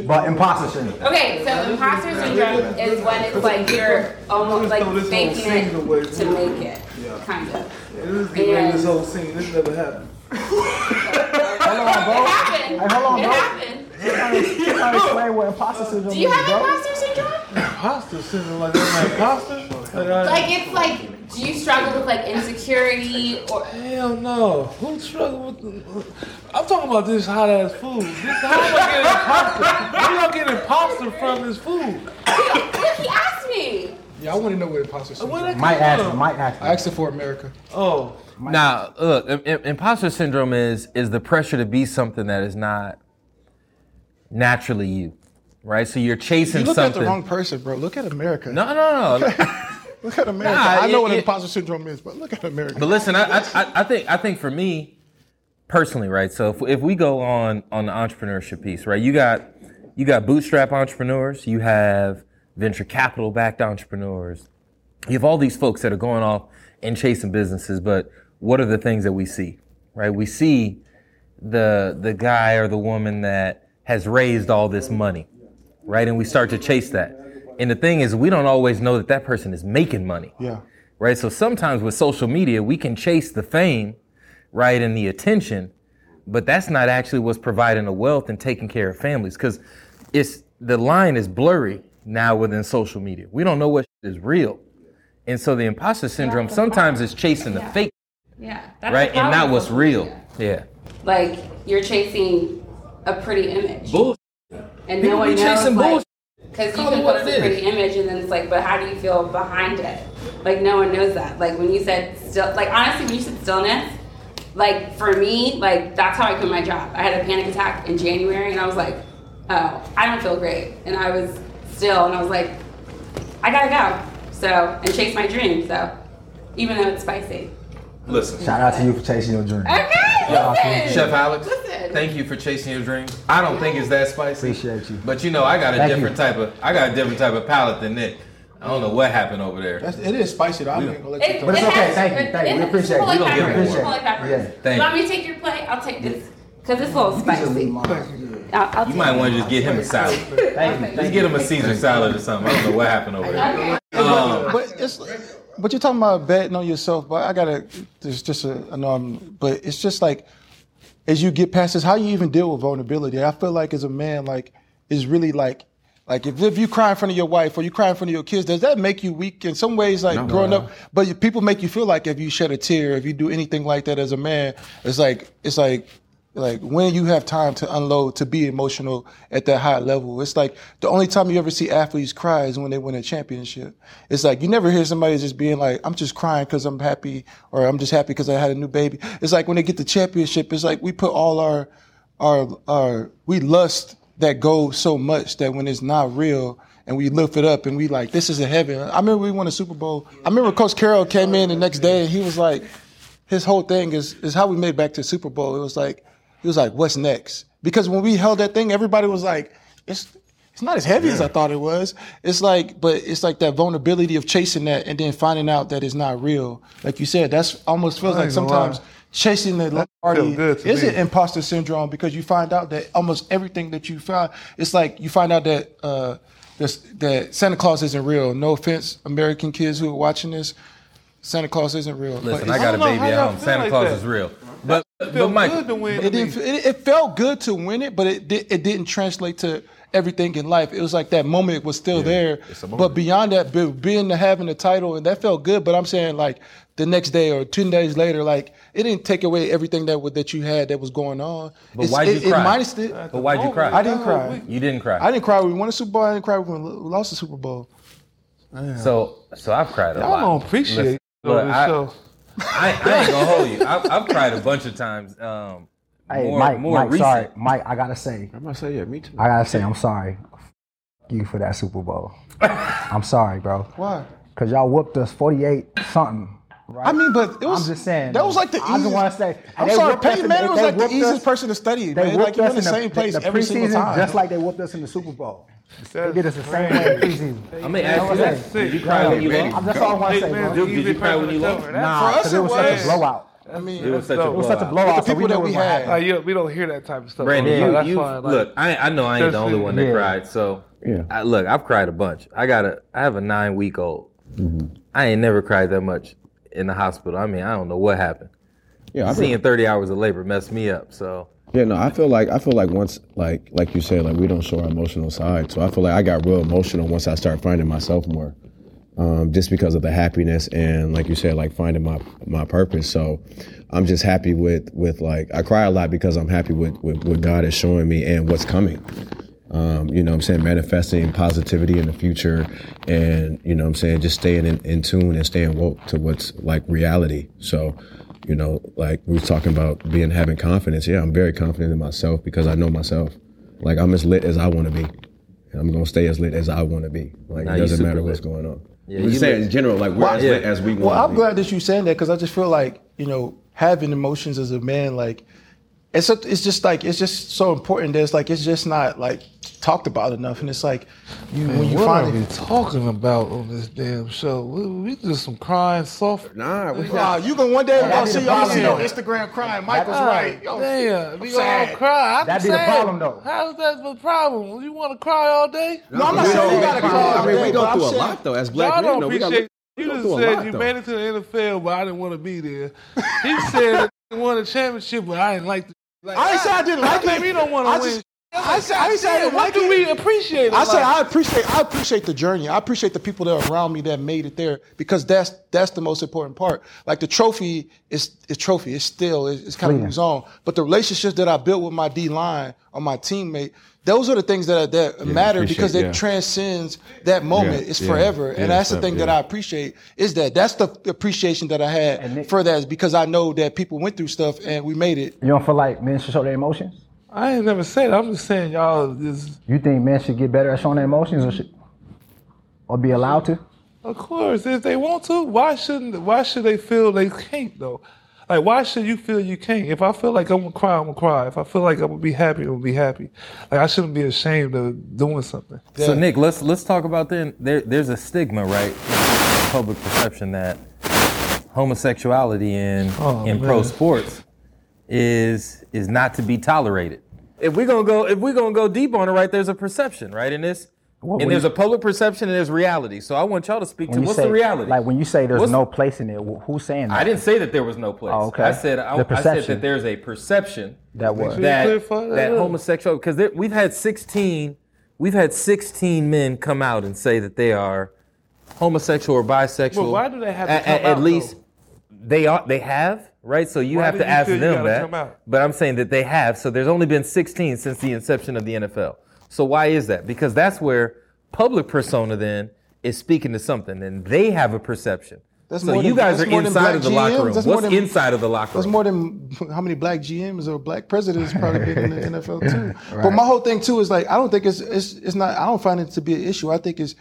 Oh, but imposter syndrome. Okay, so imposter syndrome is when it's like you're almost like faking it to make it, kind of. And This whole scene, this never happened. Hold on, it bro. happened. Hey, hold on, It bro. happened. Just trying to- just trying to explain what imposter syndrome Do you have bro. imposter syndrome? Pasta syndrome, like that's like pasta. Like, I- Like it's like do you struggle with like insecurity or Hell no. Who struggle with the, I'm talking about this hot ass food. This, how am I getting pasta? Where y'all getting pasta from this food? Look, he asked me. Yeah, I want to know where imposter uh, Where syndrome. that Might come ask from? me, might ask I asked it for America. Oh, Now, look, im- im- imposter syndrome is is the pressure to be something that is not naturally you, right? So you're chasing You look something. at the wrong person, bro. Look at America. no, no, no. Look at America. Nah, I know it- what it- imposter syndrome is, but look at America. But listen, I, I, I- I think I think for me personally, right? So if, if we go on on the entrepreneurship piece, right? You got you got bootstrap entrepreneurs, you have venture capital backed entrepreneurs, you have all these folks that are going off and chasing businesses. But what are the things that we see, right? We see the the guy or the woman that has raised all this money, right? And we start to chase that. And the thing is, we don't always know that that person is making money yeah. right? So sometimes with social media, we can chase the fame, right, and the attention, but that's not actually what's providing the wealth and taking care of families because it's the line is blurry now within social media. We don't know what is real, and so the imposter syndrome sometimes is chasing the fake, Yeah. That's right, and not what's real. Yeah, Like you're chasing a pretty image. bullshit. And People no one be knows chasing like, bullshit. Because you Call can post a pretty image and then it's like, but how do you feel behind it? Like no one knows that. Like when you said still, like honestly, when you said stillness, like for me, like that's how I quit my job. I had a panic attack in January and I was like, oh, I don't feel great. And I was still and I was like, I gotta go. So, and chase my dream. So, even though it's spicy. Listen, Shout out to you for chasing your dream. Okay, listen. Chef Alex, Listen. thank you for chasing your dream. I don't think it's that spicy. Appreciate you. But you know, I got a Thank different you. type of I got a different type of palate than Nick. I don't know what happened over there. That's, it is spicy though. I'm not gonna let you It- talk. But it's it okay. has- Thank you. it- Thank you. We appreciate it. Chipotle We gonna give it more. Chipotle. Yeah. Thank you want me to take your plate? I'll take this because it's a little spicy. I'll, I'll You might want to just get him a salad. Thank you. Just get him a Caesar salad or something. I don't know what happened over there. but, um, but it's but you're talking about betting on yourself. But I gotta. There's just a. I know I'm. But it's just like as you get past this, how you even deal with vulnerability. I feel like as a man, like is really like. Like if, if you cry in front of your wife or you cry in front of your kids, does that make you weak in some ways? Like growing up, but people make you feel like if you shed a tear, if you do anything like that as a man, it's like it's like like when you have time to unload to be emotional at that high level it's like the only time you ever see athletes cry is when they win a championship. It's like you never hear somebody just being like i'm just crying because i'm happy or i'm just happy because i had a new baby. It's like when they get the championship it's like we put all our our our we lust that goal so much that when it's not real and we lift it up and we like this is a heaven. I remember we won a super bowl. I remember coach carroll came in the next day and he was like his whole thing is is how we made back to the Super Bowl. It was like he was like, "What's next?" Because when we held that thing, everybody was like, "It's it's not as heavy as I thought it was." It's like, but it's like that vulnerability of chasing that and then finding out that it's not real. Like you said, that's almost feels like sometimes lie. chasing the feel party is me. it imposter syndrome because you find out that almost everything that you find, it's like you find out that. uh this, that Santa Claus isn't real. No offense, American kids who are watching this. Santa Claus isn't real. Listen, I got a baby at home. Santa like Claus that. is real. But It but felt Michael, good to win. It. It, it felt good to win it, but it did, it didn't translate to everything in life. It was like that moment was still there, but beyond that, being the having the title and that felt good. But I'm saying like the next day or two days later, like it didn't take away everything that was, that you had that was going on. But It's- why'd it, you cry? It it. but why'd you cry? I didn't cry. You didn't cry. I didn't cry when we won a Super Bowl. I didn't cry when we lost the Super Bowl. So so I've cried a Y'all lot. don't appreciate Listen, it this I-. I, I ain't gonna hold you. I've, I've cried a bunch of times. Um, Hey, more, Mike, more Mike, recent. sorry. Mike, I gotta say, I'm gonna say yeah, me too. I gotta say, I'm sorry. F- you for that Super Bowl. I'm sorry, bro. Why? Cause y'all whooped us 48 something. Right? I mean, but it was. I'm just saying. that was like the Easiest, I just easiest. want to say. I'm sorry, whooped Peyton Manning was like the easiest us- person to study. They Man. whooped Like us in the same place the, every single preseason time. just like they whooped us in the Super Bowl. They did us the same way in preseason. I mean, ask you That's this. Did you cry when you I'm lost? That's all I want to say, Eight bro. did you cry when you to lost? cover. Nah, because it it was such a blowout. I mean, It was such a dope. It was such a blowout. blowout. the so we people knew that we had. happen. Like, yeah, we don't hear that type of stuff. Brandon, So you, that's you why, like, look. I, I know I ain't the only one that Yeah. cried. So Yeah. I, look, I've cried a bunch. I got a, I have a nine week old. Mm-hmm. I ain't never cried that much in the hospital. I mean, I don't know what happened. Yeah, I've Seeing 30 hours of labor messed me up. So Yeah, no, I feel like I feel like once like like you said, like we don't show our emotional side. So I feel like I got real emotional once I started finding myself more. um, just because of the happiness and like you said, like finding my my purpose. So I'm just happy with with like I cry a lot because I'm happy with, with what God is showing me and what's coming. Um, you know I'm saying, manifesting positivity in the future and, you know I'm saying, just staying in, in tune and staying woke to what's like reality. So, you know, like we were talking about being having confidence. Yeah, I'm very confident in myself because I know myself. Like I'm as lit as I want to be. And I'm gonna stay as lit as I want to be. Like Nah, it doesn't super matter lit. what's going on. Yeah, we you say lit. in general, like we're Well, as yeah. lit as we want. Well, I'm be. glad that you saying that because I just feel like you know having emotions as a man, like it's a, it's just like it's just so important that it's like it's just not like talked about enough, and it's like you when you what find are we talking about on this damn show? We, we just some crying soft. Nah, we Wow, you gonna one day gonna be see y'all see on. Instagram crying. Michael's right. Yo, Damn, we all cry. I'm That'd be the problem, though. How's that the problem? You want to cry all day? No, I'm not saying you gotta cry. I mean, day, we but go I'm through a saying- lot though. As black Y'all men, don't though, we appreciate. got You just said lot, you though. made it to the NFL, but I didn't want to be there. He said he won a championship, but I didn't like. The, like I ain't say I didn't like it. you don't want I to win. I said I ain't say I didn't what like do it. we appreciate? I said it? I appreciate I appreciate the journey. I appreciate the people that are around me that made it there because that's that's the most important part. Like the trophy is is trophy. It's still it's, it's kind of moves on. But the relationships that I built with my D line or my teammate, those are the things that that matter because it yeah. transcends that moment. Yeah, it's yeah, forever, yeah, and that's the so- thing that. I appreciate. Is that that's the appreciation that I had And Nick- for that is because I know that people went through stuff and we made it. You don't feel like men should show their emotions? I ain't never said. It. I'm just saying y'all is. You think men should get better at showing their emotions or should, or be allowed to? Of course, if they want to, why shouldn't? Why should they feel they can't though? Like, why should you feel you can't? If I feel like I'm gonna cry, I'm gonna cry. If I feel like I'm gonna be happy, I'm gonna be happy. Like, I shouldn't be ashamed of doing something. So Nick, let's let's talk about then. There, there's a stigma, right? Public perception that homosexuality in Oh, in pro sports is is not to be tolerated. If we're gonna go, if we're gonna go deep on it, right? There's a perception, right? In this, Well, and there's you- a public perception and there's reality. So I want y'all to speak to When what's say, the reality. Like when you say there's What's- no place in it, who's saying that? I didn't say that there was no place. Oh, okay. I said I, I said that there's a perception That was. sure that clarify that that homosexual because we've had 16 we've had 16 men come out and say that they are homosexual or bisexual. Well, why do they have to At- come at, at least though? they are they have right. So you Why have to you ask them that. But I'm saying that they have. So there's only been 16 since the inception of the NFL. So why is that? Because that's where public persona then is speaking to something, and they have a perception. That's so you than- guys are inside of the locker room. That's more What's than- inside of the locker room? That's more than how many black GMs or black presidents probably been in the NFL too. But my whole thing too is like I don't think it's it's it's not. I don't find it to be an issue. I think it's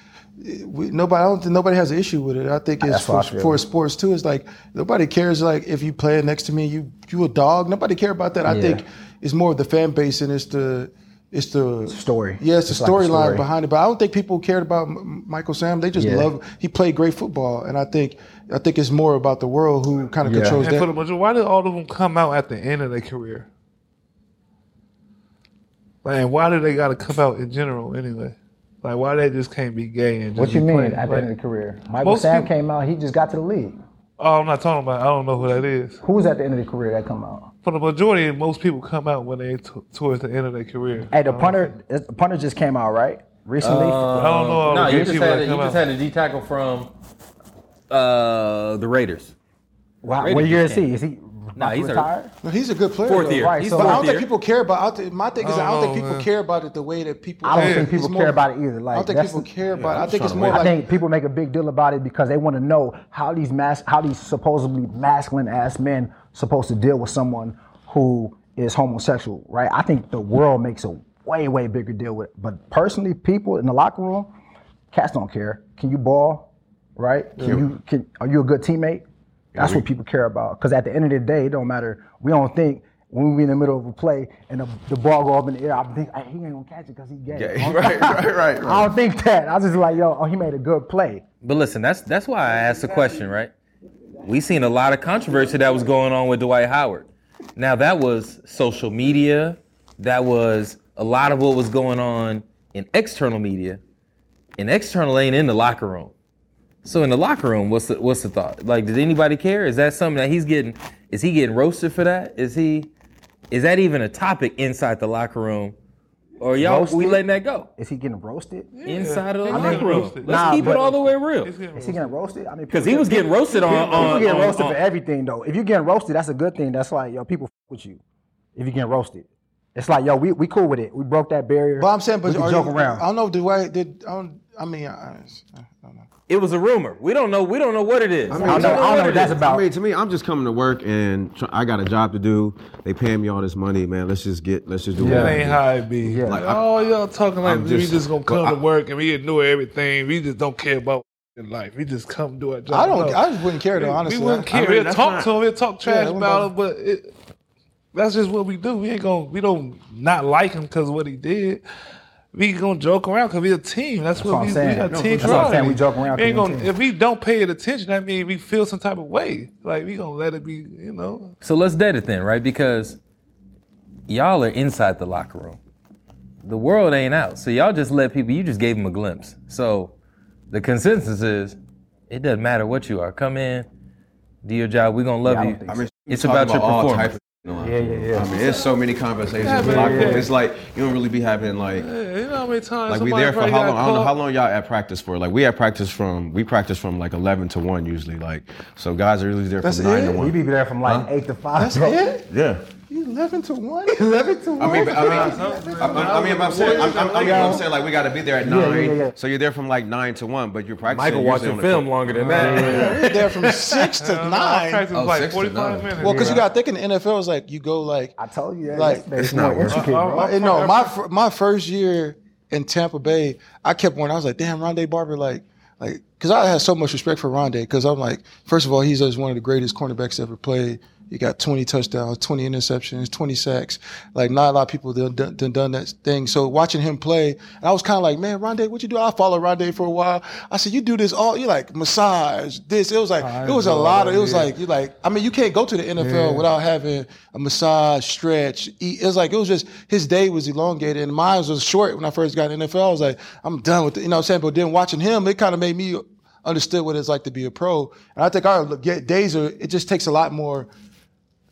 we, nobody. I don't think nobody has an issue with it. I think it's for, what I feel. for sports too. It's like nobody cares. Like if you play next to me, you you a dog. Nobody care about that. I Yeah. think it's more of the fan base and it's the it's the Story. Yeah, it's the It's like storyline story. behind it. But I don't think people cared about M- Michael Sam. They just Yeah. love. He played great football, and I think I think it's more about the world who kind of Yeah. controls And that. for the majority, why did all of them come out at the end of their career? Like, and why do they got to come out in general anyway? Like, why they just can't be gay and just What you be mean playing? at the Like, end of the career? Michael most Sam people- came out. He just got to the league. Oh, I'm not talking about. I don't know who that is. Who was at the end of the career that come out? For the majority, most people come out when they t- towards the end of their career. Hey, the punter. The punter just came out right recently. I don't know No, you just people had that a, you come just out. had a D tackle from uh, the Raiders. wow, Raiders what year is just he? Is he Nah, he's retired? No, he's a good player. Fourth though. year. Right, He's so- But I don't year. think people care about. I think, my thing is, I I don't don't think people man. care about it the way that people. I don't Yeah. think It's people more- care about it either. Like I don't think that's- people care about. it. I think it's more wait. I think people make a big deal about it because they want to know how these mas- how these supposedly masculine ass men supposed to deal with someone who is homosexual, right? I think the world makes a way way bigger deal with it. But personally, people in the locker room, cats don't care. Can you ball, right? Can you can are you a good teammate? That's what people care about. Because at the end of the day, it don't matter. We don't think when we in the middle of a play and the, the ball go up in the air, I think hey, he ain't gonna catch it because he's gay. Yeah, right, right, right, I don't think that. I was just like, yo, oh, he made a good play. But listen, that's that's why I asked the question, right? We seen a lot of controversy that was going on with Dwight Howard. Now that was social media, that was a lot of what was going on in external media, and external ain't in the locker room. So in the locker room, what's the what's the thought? Like, did anybody care? Is that something that he's getting? Is he getting roasted for that? Is he? Is that even a topic inside the locker room Or y'all, we letting that go Is he getting roasted? inside of the I locker mean, room? roasted. Let's Nah, keep it but- all the way real. Is he getting roasted? I mean, Because he was getting roasted on. People on, getting on- roasted on- for everything though. If you're getting roasted, that's a good thing. That's like yo, people f- with you. If you're getting roasted, it's like yo, we, we cool with it. We broke that barrier. But I'm saying, but we can are joke you, around. I don't know. Do I did? I, don't, I mean, I, I don't know. It was a rumor. We don't know. We don't know what it is. I I mean, don't know. I don't know what what that's about. I mean, to me, I'm just coming to work and try, I got a job to do. They paying me all this money, man. Let's just get, let's just do it. That ain't do. how it be. Yeah. Like, Like, I- oh, y'all talking like I'm we just- just gonna come I- to work and we ignore everything. We just don't care about in life. We just come do our job. I don't. No. I just wouldn't care though. Honestly, we wouldn't I- care. I mean, we'll that's talk fine. to him. We'll talk trash it wouldn't about him, but it, that's just what we do. We ain't gonna. We don't not like him because what he did. We gonna joke around because we a team. That's, what, what I'm we, we saying. got No, team that's what I'm saying. We joke around We ain't 'cause gonna, team. if we don't pay it attention, that means we feel some type of way. Like we gonna let it be. You know. So let's dead it then, right? Because y'all are inside the locker room. The world ain't out. So y'all just let people, you just gave them a glimpse. So the consensus is it doesn't matter what you are. Come in, do your job. We're going to love Yeah, you. don't I mean, It's talk about your all performance. Type Yeah, yeah, yeah. I mean, there's so many conversations Yeah, in the but- locker room. yeah. It's like you don't really be having like Yeah, you know how many times like we there for how long? I don't know how long y'all at practice for. Like we at practice from we practice from like eleven to one usually. Like so guys are usually there That's from nine it? to We one. be there from like Huh? eight to five. That's bro. it. Yeah. Eleven to one. Eleven to one. I mean, but- I mean, I, I mean, I'm saying, I'm, I'm, I'm, I'm saying, like, we got to be there at nine. yeah, yeah. So you're there from like nine to one, but you're practicing. Michael watching the film longer than that. We're there from six to nine. practiced Oh, like to 45 nine. minutes. Well, because you got to think in the NFL, it's like you go like I told you that. Like, yesterday. it's not more worth it. Uh, bro. uh, Uh, no, my my first year in Tampa Bay, I kept one. I was like, damn, Rondé Barber, like, like, because I had so much respect for Rondé. Because I'm like, first of all, he's just one of the greatest cornerbacks to ever play. He got 20 touchdowns, 20 interceptions, 20 sacks. Like, not a lot of people done, done, done, that thing. So watching him play, and I was kind of like, man, Rondé, what you do? I followed Rondé for a while. I said, you do this all, you like massage, this. It was like, it was a lot of, it was like, you like, I mean, you can't go to the NFL without having a massage, stretch, eat. It was like, it was just, his day was elongated and mine was short when I first got in the NFL. I was like, I'm done with it. You know what I'm saying? But then watching him, it kind of made me understood what it's like to be a pro. And I think our get days are, it just takes a lot more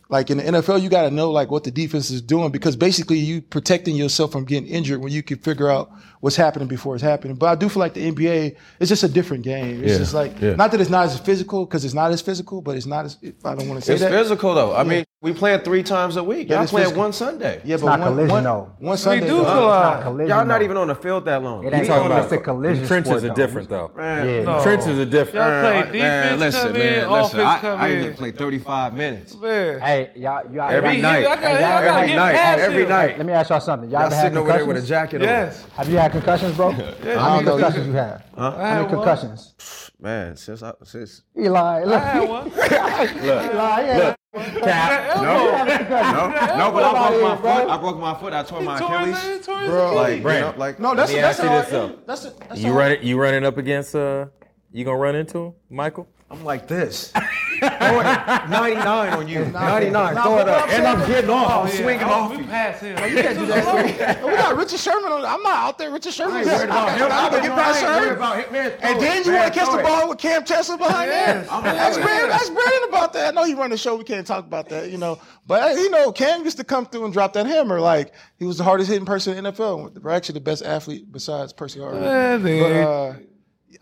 like in the NFL, you got to know like what the defense is doing because basically you protecting yourself from getting injured when you can figure out what's happening before it's happening. But I do feel like the NBA is just a different game. It's Yeah, just like yeah. not that it's not as physical because it's not as physical, but it's not as I don't want to say It's that. physical though. I mean, we play it three times a week. Yeah, Y'all it's playing physical. one Sunday. Yeah, but not one, collision, one, though. one Sunday. do though. feel It's not collision, Y'all not even on the field that long. It ain't talking talking about about the collision. Trenches are different though. Man, Yeah. No. Trenches are different. Y'all play man, defense listen, come man, in, listen. offense I, come I in. even play 35 minutes. Man. Hey, y'all, y'all Every night. I gotta, Hey, I y'all- gotta every night, every night. Let me ask y'all something. Y'all Y'all ever had sitting over there with a jacket on. Yes. Have you had concussions, bro? How I many know you- concussions you had? How I many had concussions? on. Man, since I, since Eli, look. I had one. Eli, yeah. That no, elbow. no, no, but I broke my foot. I broke my foot. I tore my Tore his- Achilles. tore his Bro. Achilles. Like, you Brandon. know, like No, that's me that's ask you all this, though. That's a, that's You all- running? You running up against? Uh, you gonna run into him, Michael? I'm like this. 99 on you. 99. Throw it up. And I'm getting off. I'm swinging oh, off We you. passed him. we got Richard Sherman on. I'm not out there. Richard Sherman. is- worried about him. I'm gonna get past I ain't worried Sherman. about him, And then you want to catch the ball with Kam Chancellor behind Yes. there. I'm That's gonna- Brandon. That's Brandon about that. I know you run the show. We can't talk about that, you know. But uh, you know, Kam used to come through and drop that hammer. Like he was the hardest hitting person in the NFL. We're actually the best athlete besides Percy Harvin.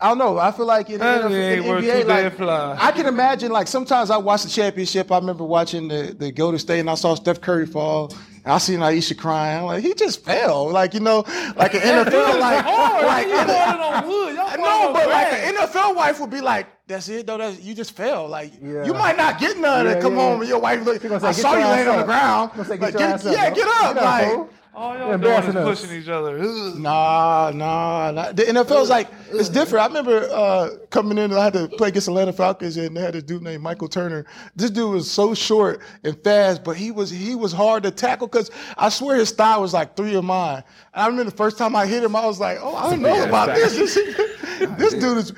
Man, But man. I don't know. I feel like in, the That NFL, in NBA, like fly. I can imagine. Like sometimes I watch the championship. I remember watching the the Golden State, and I saw Steph Curry fall. And I seen Ayesha crying. I'm like, he just fell. Like you know, like an NFL, like like Y'all falling on wood. Y'all I know, but like an NFL wife would be like, "That's it, though. That's, you just fell. Like Yeah. you might not get none. Yeah, and come yeah. home and your wife look. I saw you laying on the ground. She gonna say, Like, "Get yeah, get up. Like fool." All y'all You're doing is us. pushing each other. Ugh. Nah, nah, nah. The NFL's like it's different. I remember uh, coming in and I had to play against Atlanta Falcons and they had this dude named Michael Turner. This dude was so short and fast, but he was he was hard to tackle because I swear his style was like three of mine. And I remember the first time I hit him, I was like, oh, I don't know about this. This, this dude is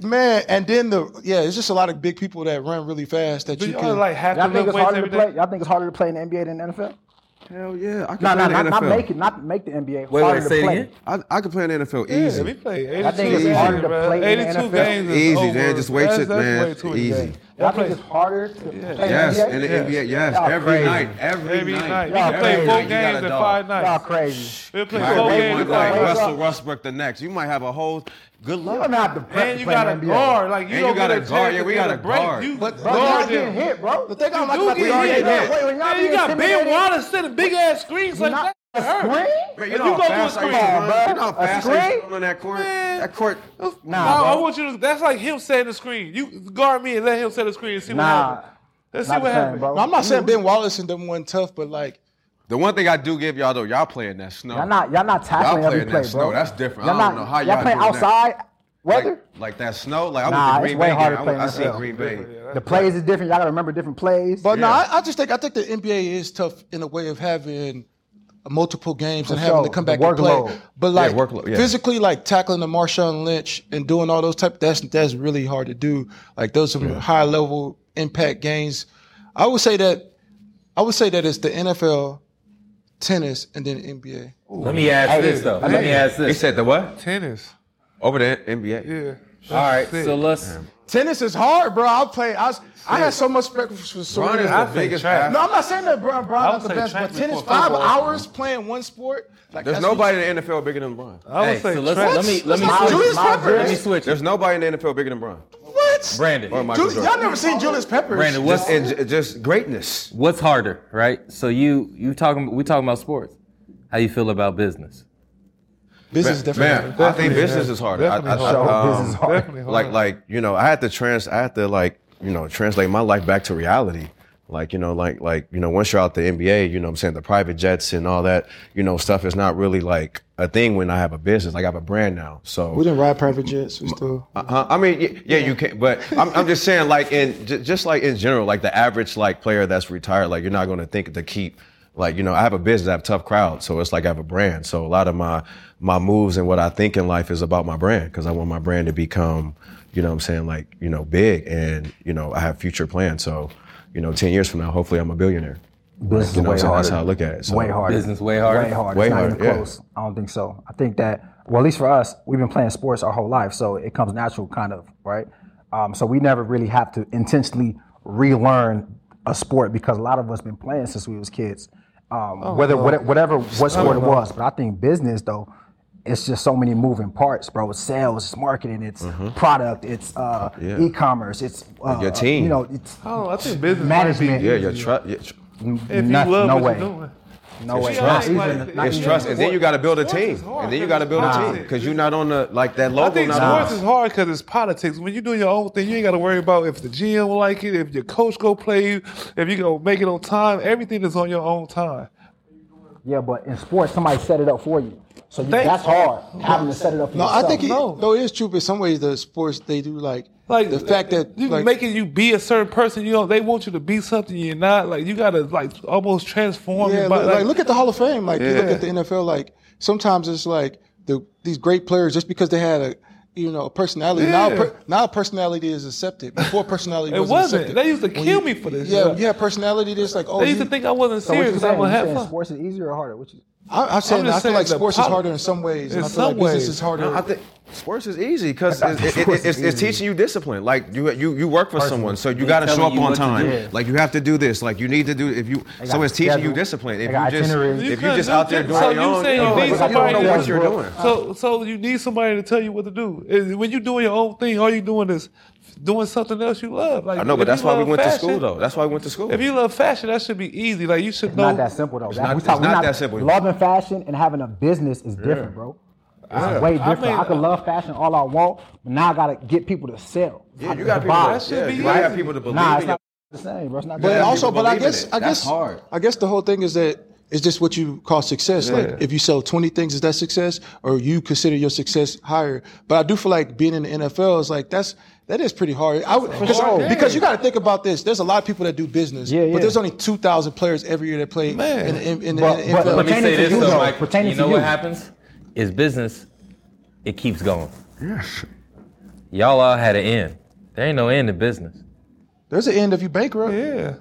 man. And then the yeah, it's just a lot of big people that run really fast that Do you y'all can like have to Y'all think it's harder to play? day? Y'all think it's harder to play in the NBA than the NFL? Hell yeah. I can No, play no, in the not, not make it, not make the NBA. Wait, harder wait, to say it play. again. I, I can play in the NFL Yeah, easy. we play 82 I think it's games, harder to bro. play in the NFL. games is Easy, over. man. Just wait That's- it, that's man. way too many Easy. games. Y'all play- think harder to play Yes, in the NBA, yes, Y'all every crazy. night, every, Every night. You Y'all can play four You games in dog. five Y'all nights. crazy. You play four games in five nights. Russell Westbrook the next. You might have a whole good You luck. don't have to prep And you got a NBA. guard. Like you And don't you got a guard. Yeah, we got a a break. guard. You But bro, guard getting hit, bro. The thing I don't like do about get the hit. NBA, wait, when y'all Man, you got Ben intimidated- Wallace sending big ass screens like that. A screen? Man, If you you know go how to a screen, used to bro. You know how fast I used screen? on that court? Man. That court. Nah, Nah, I want you to. That's like him setting the screen. You guard me and let him set the screen and see what Nah, happens. Let's see what same, happens. bro. No, I'm not saying Ben Wallace and them wasn't tough, but like The one thing I do give y'all though, y'all playing that snow. Y'all not, y'all not tackling Y'all every playing play, that bro. That's different. Y'all I don't not, know how y'all y'all playing doing that. outside weather. like, like that snow. Like I Nah, went to it's Green way Bay. harder game. playing I, I NFL. seen Green Bay. the plays is different. Y'all got to remember different plays. But no, I, I just think I think the NBA is tough in a way of having multiple games and For having to come back and play. But like workload, yeah. physically, like tackling the Marshawn Lynch and doing all those type that's that's really hard to do. Like those some high level impact games. I would say that I would say that it's the NFL, tennis, and then NBA. Let me ask this though. Let me ask this. He said the what? Tennis. Over the NBA. Yeah. All right, Sick. so let's. Tennis is hard, bro. I play. I, was, I had so much respect for Ron Serena. is I the think biggest track. athlete. No, I'm not saying that Brian Brown I not the best, track but tennis five football. hours playing one sport. Like There's nobody in the NFL bigger than LeBron. I would Hey, say so let's let me let me What? switch. Julius Peppers. Let me switch. There's nobody in the NFL bigger than LeBron What? Brandon. or Michael Julius, y'all never seen Julius Peppers. Brandon, what's Just, and just greatness. what's harder, right? So you you talking we talking about sports. How you feel about business? Business is different. Man, I think business is harder. I, I, Definitely I, hard. um, Business is hard. Definitely hard. like like you know i had to trans i had to like you know translate my life back to reality like you know like like you know once you're out the nba you know what i'm saying the private jets and all that you know stuff is not really like a thing when i have a business like i have a brand now so We didn't ride private jets. We still. uh, I mean, y- yeah, you can, but I'm, I'm just saying, like in just like in general, like the average like player that's retired, like you're not going to think to keep, like you know, I have a business, I have a tough crowd, so it's like I have a brand. So a lot of my my moves and what I think in life is about my brand because I want my brand to become, you know, what I'm saying like you know, big, and you know, I have future plans. So, you know, ten years from now, hopefully, I'm a billionaire. Business You know, way harder. that's how I look at it. So, way harder. Business way harder? Way harder. Way it's not harder, even yeah. close. I don't think so. I think that, well, at least for us, we've been playing sports our whole life, so it comes natural, kind of, right? Um, so we never really have to intentionally relearn a sport because a lot of us been playing since we was kids. Um, Oh, whether whatever, whatever what sport it was, but I think business though, it's just so many moving parts, bro. It's sales, it's marketing, it's product, it's uh, Mm-hmm. Yeah. e-commerce, it's uh, Your team. You know, it's Oh, I think business management. yeah, your trust. Yeah, tr- If Not- you love no what way. you're doing. No way. It's Not trust. even- Like, not it's even- trust, and then you got to build a team, and then you got to build it's a team because you're not on the like that I logo. think not sports on. is hard because it's politics. When you're doing your own thing, you ain't got to worry about if the GM will like it, if your coach go play you, if you go make it on time. Everything is on your own time. Yeah, but in sports, somebody set it up for you. So you, that's hard, having to set it up for No, yourself. I think it, No. though it is true. But in some ways, the sports they do like Like the fact that you like, making you be a certain person, you know, they want you to be something you're not. Like you gotta like almost transform Yeah, your look, body. like, look at the Hall of Fame. Like you look at the NFL. Like sometimes it's like the these great players just because they had a you know a personality. Now Yeah. per, now personality is accepted. Before personality It wasn't, wasn't. accepted. They used to kill you- me for this. Yeah, Yeah. you have personality. That's like oh, they used you- to think I wasn't serious you because I saying? would You have saying fun. sports is easier or harder? What you, I, I'm saying I feel like sports poli- is harder in some ways. and in I feel like some business is harder. No, I think sports is easy because it, it, it, it's, it's teaching you discipline. Like you you you work for someone, so you got to show up on time. Like you have to do this. Like you need to do if you. got it's teaching you discipline. If you just itinerary. if You you just out there doing So your you own, saying thing, you like, need you don't know somebody what to- you're doing. So so you need somebody to tell you what to do. When you're doing your own thing, all you're doing is doing something else you love. Like I know, but that's why we love went to school though. That's why we went to school. If you love fashion, that should be easy. Like you should it's know. not that simple though. That- not- we it's talk- we not that simple. Loving fashion and having a business is different, bro. It's Yeah. way different. I, mean, could love fashion all I want, but now I gotta get people to sell. yeah, you got people. buy. That, should yeah, be you gotta have people to believe Nah, in it's you. not the same, bro. It's not. But the Yeah, same. also, but I guess. I guess hard. I guess the whole thing is that it's just what you call success. Yeah. Like if you sell twenty things, is that success, or you consider your success higher? But I do feel like being in the NFL is like that's that is pretty hard. I would, because, sure. because you got to think about this. There's a lot of people that do business, Yeah, yeah. but there's only two thousand players every year that play Man. in, in, in, But- the but- NFL. Let me say this though, though, Mike. pertaining You to know what you. happens? Is business. It keeps going. Yes. Y'all all had an end. There ain't no end to business. There's an end if you bankrupt. yeah.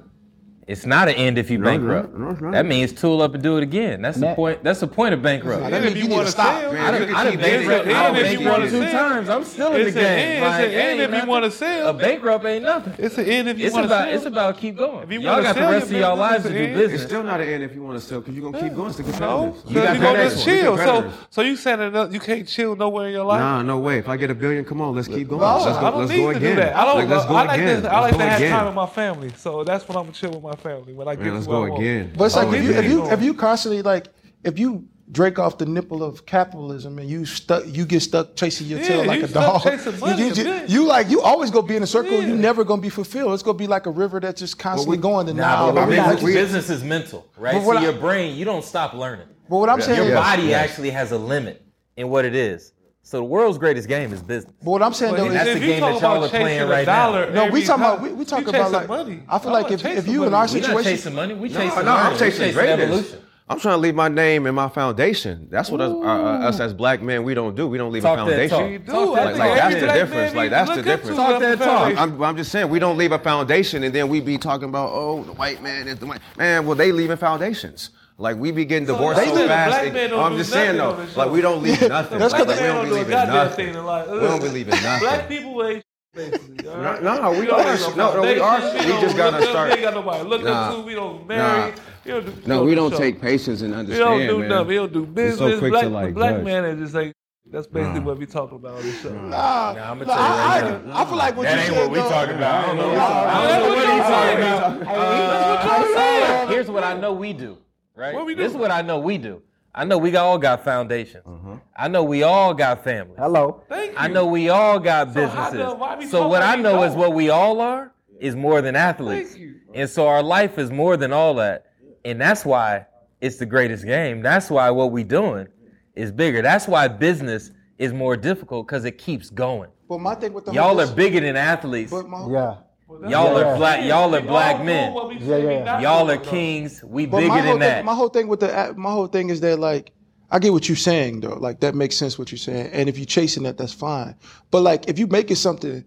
It's not an end if you No, bankrupt. no, no, it's. That means tool up and do it again. That's the That- point. That's the point of bankrupt. That means if you you want to to stop. sell, Man, I you done, can I done keep bankrupt. I done And if you bankrupt wanna two times. I'm still in the It's an game. end. It's Like, an end ain't if you wanna sell. A bankrupt ain't nothing. It's an end if you want to sell. it's about keep going. If you Y'all wanna got the rest of y'all lives to do business. It's still not an end if you want to sell because you're gonna keep going. It's the No, you got got the to next one. chill. So, so you saying that you can't chill nowhere in your life? Nah, no way. If I get a billion, come on, let's keep going. Let's go, I let's go again. I don't. Let's go I like again. I like to have time with my family. So that's when I'm gonna chill with my family when I get Man, to let's where I go again. But it's like Oh, if you if you if you constantly like if you drink off the nipple of capitalism and you stuck you get stuck chasing your tail like you a stuck dog. money you, a you, bit. you like you always gonna be in a circle. You Yeah. never gonna be fulfilled. It's gonna be like a river that's just constantly going. And Nah, now, but I mean, business, business is mental, right? So I- your brain, you don't stop learning. but what I'm saying Your is, body yes. actually has a limit in what it is. So the world's greatest game is business. but what I'm saying though is, that's the game that y'all are playing chasing a right now. no, we every talking about we, we you talking about like money. I feel like if, if you in money. our We're not situation, chasing money. We No, chasing no, I'm learning. We chasing greatness. evolution. I'm trying to leave my name and my foundation. That's what us, uh, us as black men we don't do. We don't leave Talk a that foundation. talk. You do. Talk I that Like, talk. that's the difference. Like, that's the look into difference. Talk that talk. I'm, I'm just saying we don't leave a foundation and then we be talking about oh the white man is the white man. Well, they leaving foundations. Like we be getting divorced they so fast. and- man I'm just saying though, like show. we don't leave nothing. That's like, 'cause we they don't don't be do a goddamn nothing. thing in life. We don't believe in nothing. Black people ain't basically. all right? No, no, we don't are- no, no, we are- we don't just gotta look up- start- We ain't got nobody to look Nah. up to. We don't Nah. marry. We don't do- No, we do don't take patience and We understand, don't do man. nothing. We don't do We're so business. black, like, the black judge. man is just like that's basically what we talking about on this show. nah, Nah, I'ma no, tell you I, right I, I feel like what That you ain't said. what we talking about. I don't know. I don't know what he's talking about. Here's what I know we do. Right. What we This is what I know we do. I know we all got foundations. Uh-huh. I know we all got families. Hello. Thank you. I know we all got So businesses. the- why So what I know is what we all are is more than athletes. Thank you. And so our life is more than all that. And that's why it's the greatest game. That's why what we doing is bigger. That's why business is more difficult because it keeps going. But my thing with the Y'all are bigger than athletes. But my, Yeah. Y'all Yeah. are black. Y'all are black men. doing what we Yeah, yeah. Y'all are kings. We But bigger my whole than thing, that. my whole thing with the my whole thing is that like I get what you're saying though. Like that makes sense what you're saying. And if you're chasing that, that's fine. But like if you making something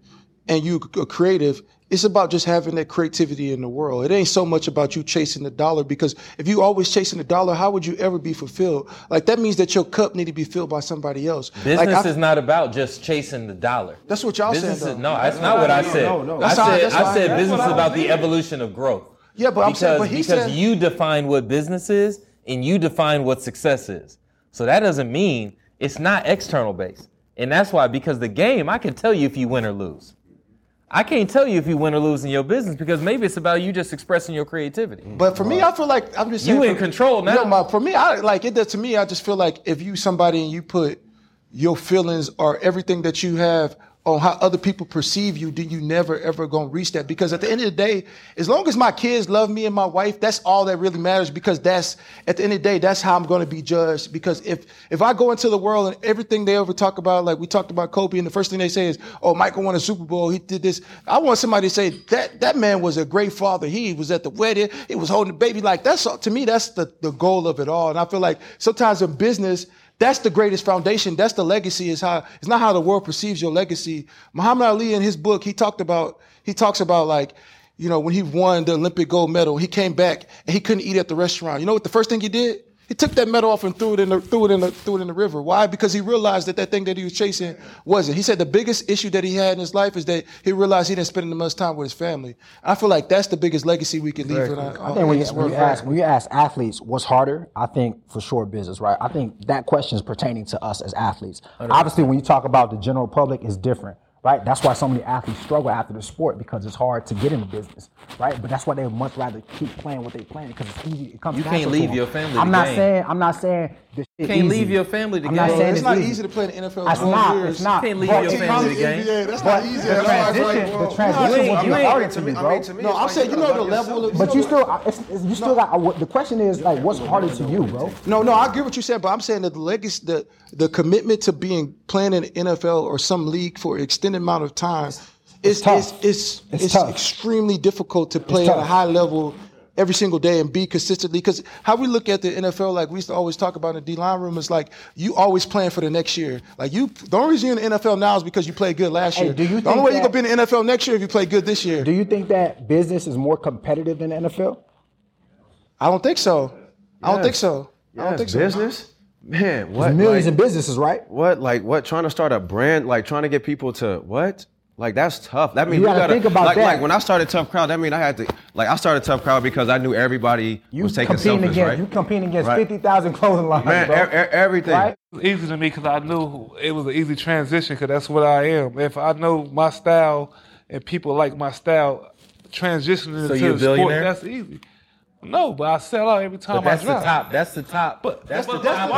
and you are creative, it's about just having that creativity in the world. It ain't so much about you chasing the dollar because if you always chasing the dollar, how would you ever be fulfilled? Like that means that your cup need to be filled by somebody else. Business like, I- is not about just chasing the dollar. That's what y'all Business saying. is, no, that's not what I no, said. no, no. I That's how- said, that's I said business is about was the evolution of growth. Yeah, but I'm because, saying, but he because said you define what business is and you define what success is. So that doesn't mean it's not external based. And that's why, because the game, I can tell you if you win or lose. I can't tell you if you win or lose in your business because maybe it's about you just expressing your creativity. But for me, I feel like I'm just You in for- control now. No, my, for me, I like it. Does to me, I just feel like if you somebody and you put your feelings or everything that you have on how other people perceive you, then you never ever gonna reach that. Because at the end of the day, as long as my kids love me and my wife, that's all that really matters. Because that's at the end of the day, that's how I'm gonna be judged. Because if if I go into the world and everything they ever talk about, like we talked about Kobe, and the first thing they say is, "Oh, Michael won a Super Bowl. He did this." I want somebody to say that that man was a great father. He was at the wedding. He was holding the baby. Like that's to me, that's the the goal of it all. And I feel like sometimes in business. That's the greatest foundation. That's the legacy. Is how it's not how the world perceives your legacy. Muhammad Ali in his book, he talked about he talks about like, you know, when he won the Olympic gold medal, he came back and he couldn't eat at the restaurant. You know what the first thing he did? He took that medal off and threw it in the threw it in the threw it in the river. Why? Because he realized that that thing that he was chasing wasn't. He said the biggest issue that he had in his life is that he realized he didn't spend enough time with his family. I feel like that's the biggest legacy we can leave in our, I uh, think when you, when you ask when you ask athletes what's harder, I think for sure business, right? I think that question is pertaining to us as athletes. Obviously, when you talk about the general public, it's different, right? That's why so many athletes struggle after the sport because it's hard to get into business, right? But that's why they would much rather keep playing what they playing because it's easy. It comes. You can't leave your family I'm not game. saying. I'm not saying. This shit can't easy. leave your family to I'm not saying it's it's not easy. easy to play in the NFL. It's not. years. It's not. can't leave But your family to trans- Yeah, that's But not easy. the That's why it's transition, like, the transition ain't- will you ain't- harder to to me, me, I bro. mean, to me, No, I'm like saying you know the level. Of, But you still, it's, it's, you still got. The question is like, what's harder to you, bro? No, no, I get what you're saying, but I'm saying that the legacy, the the commitment to being playing in the NFL or some league for an extended amount of time, is tough. is it's, It's it's, tough. extremely difficult to play at a high level every single day and be consistently. Because how we look at the NFL, like we used to always talk about in the D line room, is like you always plan for the next year. Like you, the only reason you're in the NFL now is because you played good last Hey, year. do you the only think way you that- could be in the NFL next year if you play good this year. Do you think that business is more competitive than the NFL? I don't think so. I don't think so. I don't think so. business, man. What Millions like, in businesses, right? What like what? Trying to start a brand, like trying to get people to what? Like that's tough. That means You you, gotta gotta think about like, that. Like when I started Tough Crowd, that mean I had to like I started Tough Crowd because I knew everybody You was taking competing selfies, against right? you competing against Right. fifty thousand clothing lines, Man, bro. e- everything. Right? It was easy to me because I knew it was an easy transition because that's what I am. If I know my style and people like my style, transitioning So into you a the sport, that's easy. No, but I sell out every time But that's I the top. That's the top. But that's the top. That's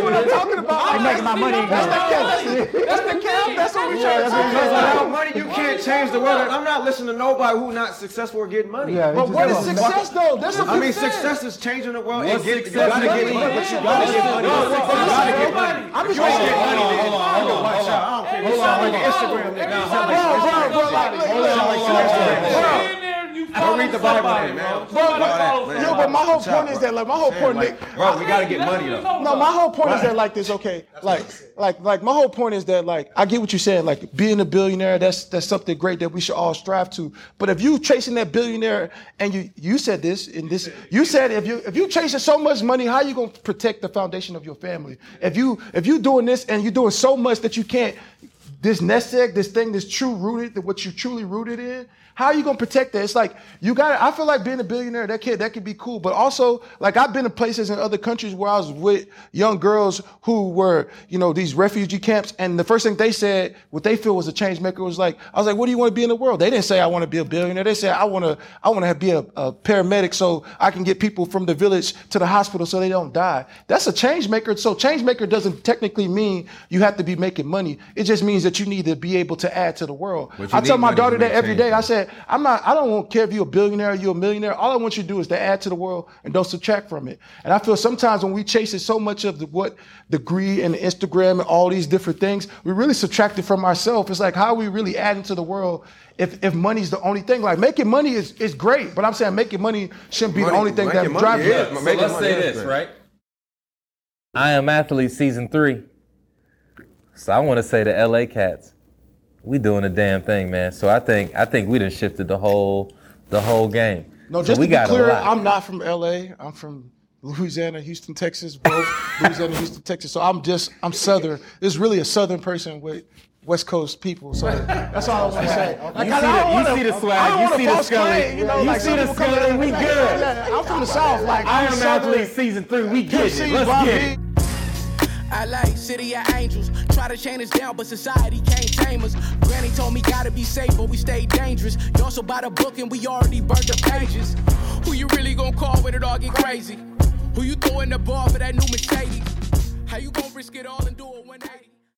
what I'm talking about. He making my money again. That's the cap. That's what we trying to say. Because without money, you can't change the world. I'm not listening to nobody who not successful or getting money. Yeah, But what is success though? That's what I mean, success is changing the world. And get, you gotta get money. But you gotta get money. You gotta get money. I'm just You ain't get money. then- Hold on, watch out. I don't care. You sound like an Instagram nigga. You sound like Bro, an bro, Instagram bro, like, nigga. look, You look, sound like look, some Instagram bro. nigga. Go read the Bible man. Yo, but my whole point is that, like, my whole point, Nick. Bro, we gotta get money though. No, my whole point is that like this. Okay, like, like, like my whole point is that like I get what you're saying. Like being a billionaire, that's that's something great that we should all strive to. But if you chasing that billionaire and you you said this and this, you said if you if you chasing so much money, how you gonna protect the foundation of your family? If you if you doing this and you're doing so much that you can't this nest egg, this thing that's true rooted, what you truly rooted in, how are you gonna protect that? It's like you got. I feel like being a billionaire, that kid, that could be cool. But also, like I've been to places in other countries where I was with young girls who were, you know, these refugee camps, and the first thing they said, what they feel was a change maker, was like, I was like, what do you want to be in the world? They didn't say I want to be a billionaire. They said I want to, I want to be a, a paramedic so I can get people from the village to the hospital so they don't die. That's a change maker. So change maker doesn't technically mean you have to be making money. It just means that you need to be able to add to the world. I tell my daughter that make every change, day. I said, I'm not, I don't care if you're a billionaire or you're a millionaire. All I want you to do is to add to the world and don't subtract from it. And I feel sometimes when we chase it so much of the, what the greed and the Instagram and all these different things, we really subtract it from ourselves. It's like, how are we really adding to the world if, if money's the only thing? Like making money is, is great, but I'm saying making money shouldn't be the only thing that making drives is- it. ma- So making let's money say this, great. right? I am athlete season three. So I want to say to LA Cats, we doing a damn thing, man. So I think I think we done shifted the whole the whole game. No, So just we to be got clear. I'm not from LA. I'm from Louisiana, Houston, Texas, both Louisiana, Houston, Texas. So I'm just I'm Southern. It's really a Southern person with West Coast people. So that's all I want to say. Like, You see the- you wanna- see the I swag, don't you see the false Scully. claim, You know, You like see the people come Scully, in- we yeah, good. yeah, I'm from the South. Like I I'm am Southern. athlete season three. We get it. Let's get it. LA, city of angels. Try to chain us down, but society can't tame us. Granny told me gotta be safe, but we stay dangerous. You also by the book and we already burnt the pages. Who you really gonna call when it all get crazy? Who you throwing the ball for that new Mercedes? How you gonna risk it all and do it 180?